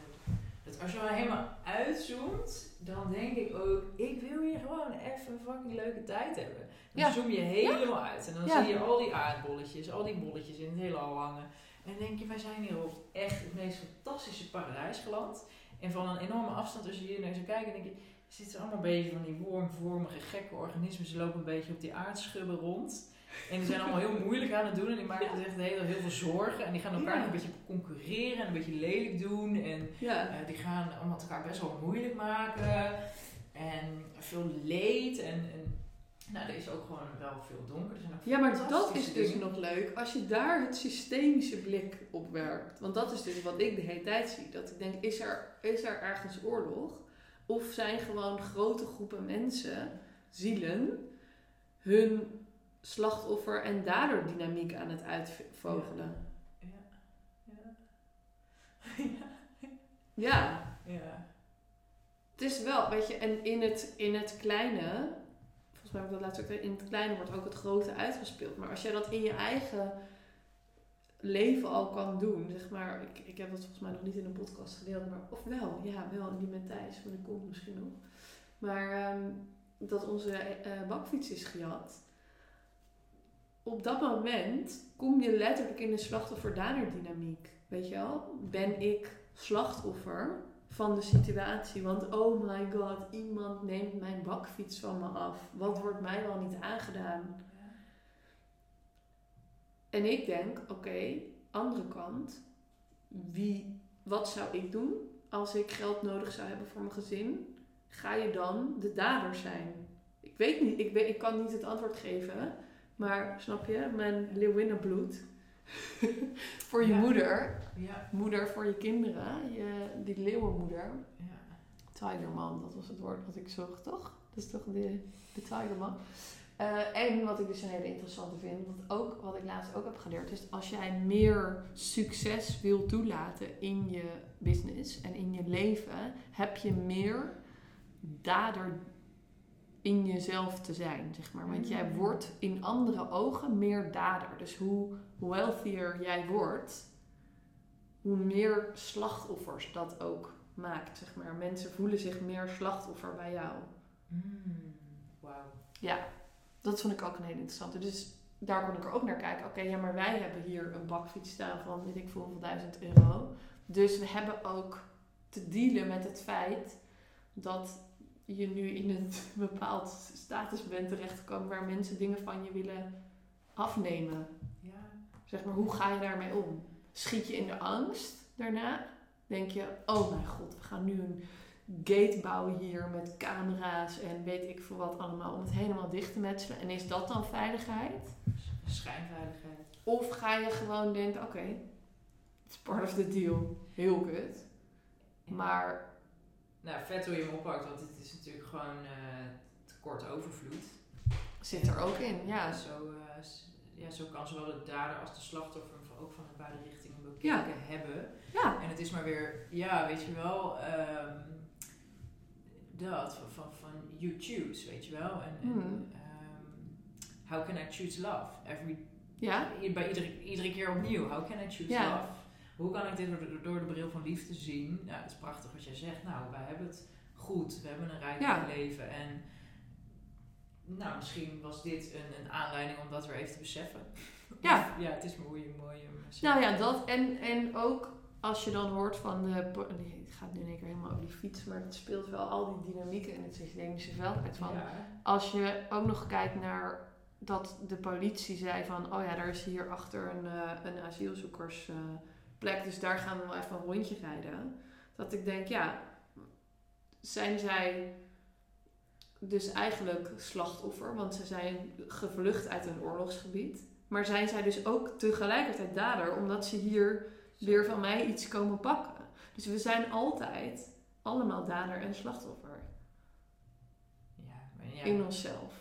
Dat als je er helemaal uitzoomt, dan denk ik ook, ik wil hier gewoon even een fucking leuke tijd hebben. Dan Ja. zoom je helemaal uit en dan Ja. zie je al die aardbolletjes, al die bolletjes in het hele al hangen. En dan denk je, wij zijn hier op echt het meest fantastische paradijs geland. En van een enorme afstand, als je hier naar zou kijken, denk je, er zitten allemaal een beetje van die wormvormige gekke organismen. Ze lopen een beetje op die aardschubben rond. En die zijn allemaal heel moeilijk aan het doen. En die maken zich echt heel, heel veel zorgen. En die gaan elkaar Ja. een beetje concurreren. En een beetje lelijk doen. En Ja. eh, die gaan allemaal elkaar best wel moeilijk maken. En veel leed. En, en nou, er is ook gewoon wel veel donker. Er zijn ook Ja, maar dat is dus dingen. nog leuk als je daar het systemische blik op werkt. Want dat is dus wat ik de hele tijd zie. Dat ik denk, is er, is er ergens oorlog? Of zijn gewoon grote groepen mensen, zielen, hun slachtoffer en daardoor dynamiek aan het uitvogelen? Ja. Ja. Ja. ja. Het is wel, weet je, en in het, in het kleine, volgens mij heb ik dat laatst ook in het kleine wordt ook het grote uitgespeeld. Maar als jij dat in je eigen leven al kan doen, zeg maar, ik, ik heb dat volgens mij nog niet in een podcast gedeeld, maar of wel, ja, wel, die met Thijs, want die komt misschien nog. Maar ehm, dat onze eh, bakfiets is gejat. Op dat moment kom je letterlijk in de slachtoffer-dader dynamiek. Weet je wel? Ben ik slachtoffer van de situatie? Want oh my god, iemand neemt mijn bakfiets van me af. Wat wordt mij wel niet aangedaan? En ik denk, oké, andere kant, wie, wat zou ik doen als ik geld nodig zou hebben voor mijn gezin? Ga je dan de dader zijn? Ik weet niet, ik, weet, ik kan niet het antwoord geven, maar snap je, mijn leeuwinnenbloed voor je Ja. moeder, Ja. moeder voor je kinderen, je, die leeuwenmoeder. Ja. Tigerman, dat was het woord wat ik zocht, toch? Dat is toch de, de Tigerman. Eh, en wat ik dus een hele interessante vind, wat, ook, wat ik laatst ook heb geleerd, is als jij meer succes wil toelaten in je business en in je leven, heb je meer dader in jezelf te zijn, zeg maar. Want jij Mm. wordt in andere ogen meer dader. Dus hoe wealthier jij wordt, hoe meer slachtoffers dat ook maakt, zeg maar. Mensen voelen zich meer slachtoffer bij jou. Mm. Wauw. Ja, dat vond ik ook een hele interessante. Dus daar kon ik er ook naar kijken. Oké, ja, maar wij hebben hier een bakfiets staan van, weet ik veel, hoeveel duizend euro. Dus we hebben ook te dealen met het feit dat je nu in een bepaald status bent terechtgekomen waar mensen dingen van je willen afnemen. Ja. Zeg maar, hoe ga je daarmee om? Schiet je in de angst daarna? Denk je, oh mijn god, we gaan nu een gate bouwen hier met camera's en weet ik veel wat allemaal om het helemaal dicht te metselen. En is dat dan veiligheid? Schijnveiligheid. Of ga je gewoon denken, oké, it's part of the deal. Heel kut. Maar Nou, vet hoe je hem oppakt, want het is natuurlijk gewoon eh, tekort overvloed. zit er ook in, ja. Zo, eh, ja, zo kan zowel de dader als de slachtoffer ook van de beide richtingen bekeken Ja. hebben. Ja, En het is maar weer, ja, weet je wel, ehm, dat van, van, van you choose, weet je wel. En, en, Hmm. ehm, how can I choose love? Every, ja, bij iedere, iedere keer opnieuw, how can I choose Ja. love? Hoe kan ik dit door de, bril van liefde zien? Nou, het is prachtig wat jij zegt. Nou, wij hebben het goed, we hebben een rijk Ja. leven. En nou, misschien was dit een, een aanleiding om dat weer even te beseffen. Ja. ja, het is mooi hem ziet. nou ja, dat. En, en ook als je dan hoort van de... nee, Het gaat nu in één keer helemaal over die fiets, maar het speelt wel al die dynamieken in het systemische veld uit van... Ja. Als je ook nog kijkt naar dat de politie zei van, oh ja, daar is hier achter een, eh, een asielzoekersplek, dus daar gaan we wel even een rondje rijden. Dat ik denk, ja, zijn zij dus eigenlijk slachtoffer, want ze zijn gevlucht uit een oorlogsgebied. Maar zijn zij dus ook tegelijkertijd dader, omdat ze hier weer van mij iets komen pakken. Dus we zijn altijd allemaal dader en slachtoffer Ja, maar ja. in onszelf.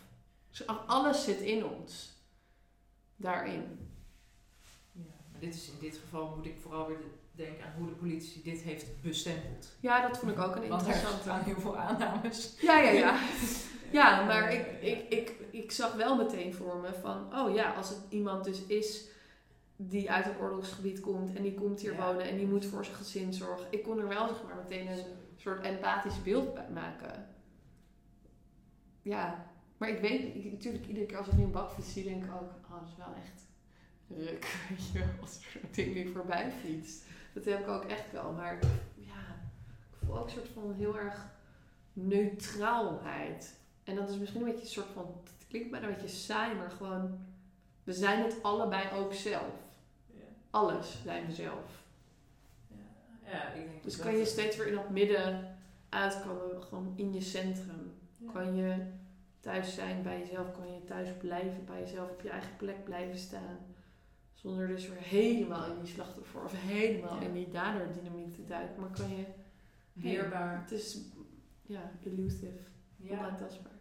Dus alles zit in ons. Daarin. Dit is in dit geval moet ik vooral weer de- denken aan hoe de politie dit heeft bestempeld. Ja, dat vond ik ook een Want er interessante. staan heel veel aannames. Ja, ja, ja. Ja, maar ik, ik, ik, ik zag wel meteen voor me van, oh ja, als het iemand dus is die uit een oorlogsgebied komt en die komt hier Ja. wonen en die moet voor zijn gezin zorgen. Ik kon er wel zeg maar meteen een soort empathisch beeld bij maken. Ja, maar ik weet, ik, natuurlijk iedere keer als ik nu een bakfiets zie, denk ik ook, oh, dat is wel echt ruk, weet je wel, als er zo'n ding weer voorbij fietst. Dat heb ik ook echt wel, maar ja, ik voel ook een soort van heel erg neutraalheid. En dat is misschien een beetje een soort van, het klinkt bijna een beetje saai, maar gewoon, we zijn het allebei ook zelf. Ja. Alles zijn we zelf. Ja, ja ik denk Dus kan je steeds weer in dat midden uitkomen, gewoon in je centrum. Ja. Kan je thuis zijn bij jezelf, kan je thuis blijven bij jezelf, op je eigen plek blijven staan. Zonder dus weer helemaal in die slachtoffer of helemaal Ja. in die daderdynamiek te duiken. Maar kan je, Weerbaar. het is ja, elusive, Ja, onaantastbaar.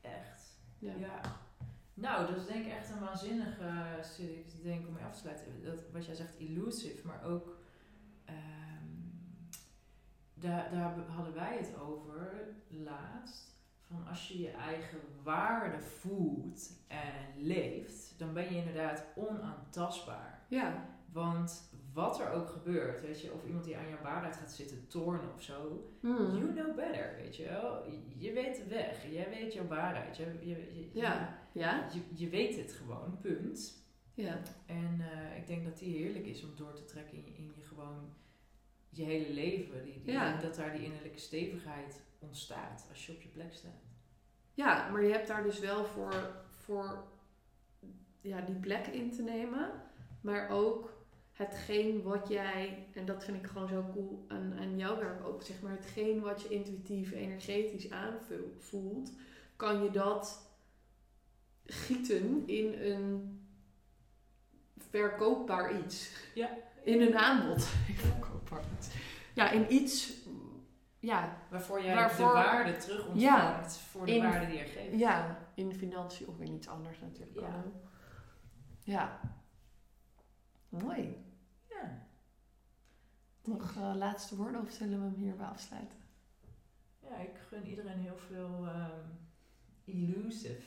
echt. Ja. Ja. Nou, dat is denk ik echt een waanzinnige studie. Ik denk om mee af te sluiten. Dat, wat jij zegt, elusive, maar ook... ehm, daar, daar hadden wij het over laatst. Van als je je eigen waarde voelt en leeft, dan ben je inderdaad onaantastbaar. Ja, Want wat er ook gebeurt, weet je, of iemand die aan jouw waarheid gaat zitten tornen of zo, Hmm. You know better, weet je wel. Je- weet de weg. Jij weet jouw waarheid. Je, je, je, Ja. ja, je, je weet het gewoon, punt. ja, En eh, ik denk dat die heerlijk is om door te trekken in je, in je gewoon je hele leven. Die, die, Ja. Dat daar die innerlijke stevigheid ontstaat als je op je plek staat. ja, maar je hebt daar dus wel voor, voor ja, die plek in te nemen. Maar ook hetgeen wat jij, en dat vind ik gewoon zo cool aan, aan jouw werk ook, zeg maar, hetgeen wat je intuïtief, energetisch aanvoelt, kan je dat gieten in een verkoopbaar iets. Ja. In een aanbod. verkoopbaar iets. Ja, in iets, ja, Waarvoor jij Waarvoor- de waarde terug ontvangt voor de In- waarde die je geeft. Ja, in financiën of in iets anders natuurlijk. Ja. Ja. ja. Mooi. Ja. Nog eh, laatste woorden of zullen we hem hierbij afsluiten? Ja, ik gun iedereen heel veel ehm elusive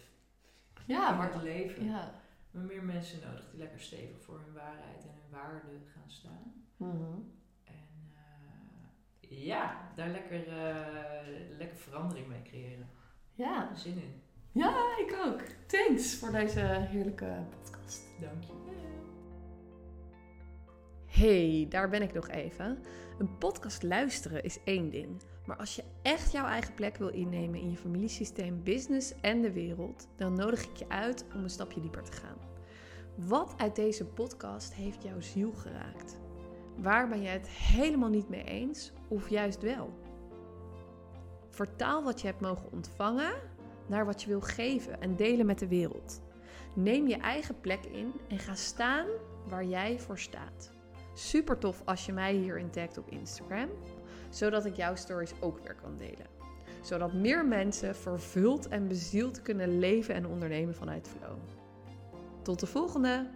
Ja, maar het leven. ja. We hebben meer mensen nodig die lekker stevig voor hun waarheid en hun waarde gaan staan. Mhm. Ja, daar lekker, eh, lekker verandering mee creëren. Ja. Zin in. ja, ik ook. Thanks voor deze heerlijke podcast. Dank je. Hey, daar ben ik nog even. Een podcast luisteren is één ding. Maar als je echt jouw eigen plek wil innemen in je familiesysteem, business en de wereld, dan nodig ik je uit om een stapje dieper te gaan. Wat uit deze podcast heeft jouw ziel geraakt? Waar ben je het helemaal niet mee eens of juist wel? Vertaal wat je hebt mogen ontvangen naar wat je wil geven en delen met de wereld. Neem je eigen plek in en ga staan waar jij voor staat. Super tof als je mij hierin tagt op Instagram, zodat ik jouw stories ook weer kan delen. Zodat meer mensen vervuld en bezield kunnen leven en ondernemen vanuit flow. Tot de volgende!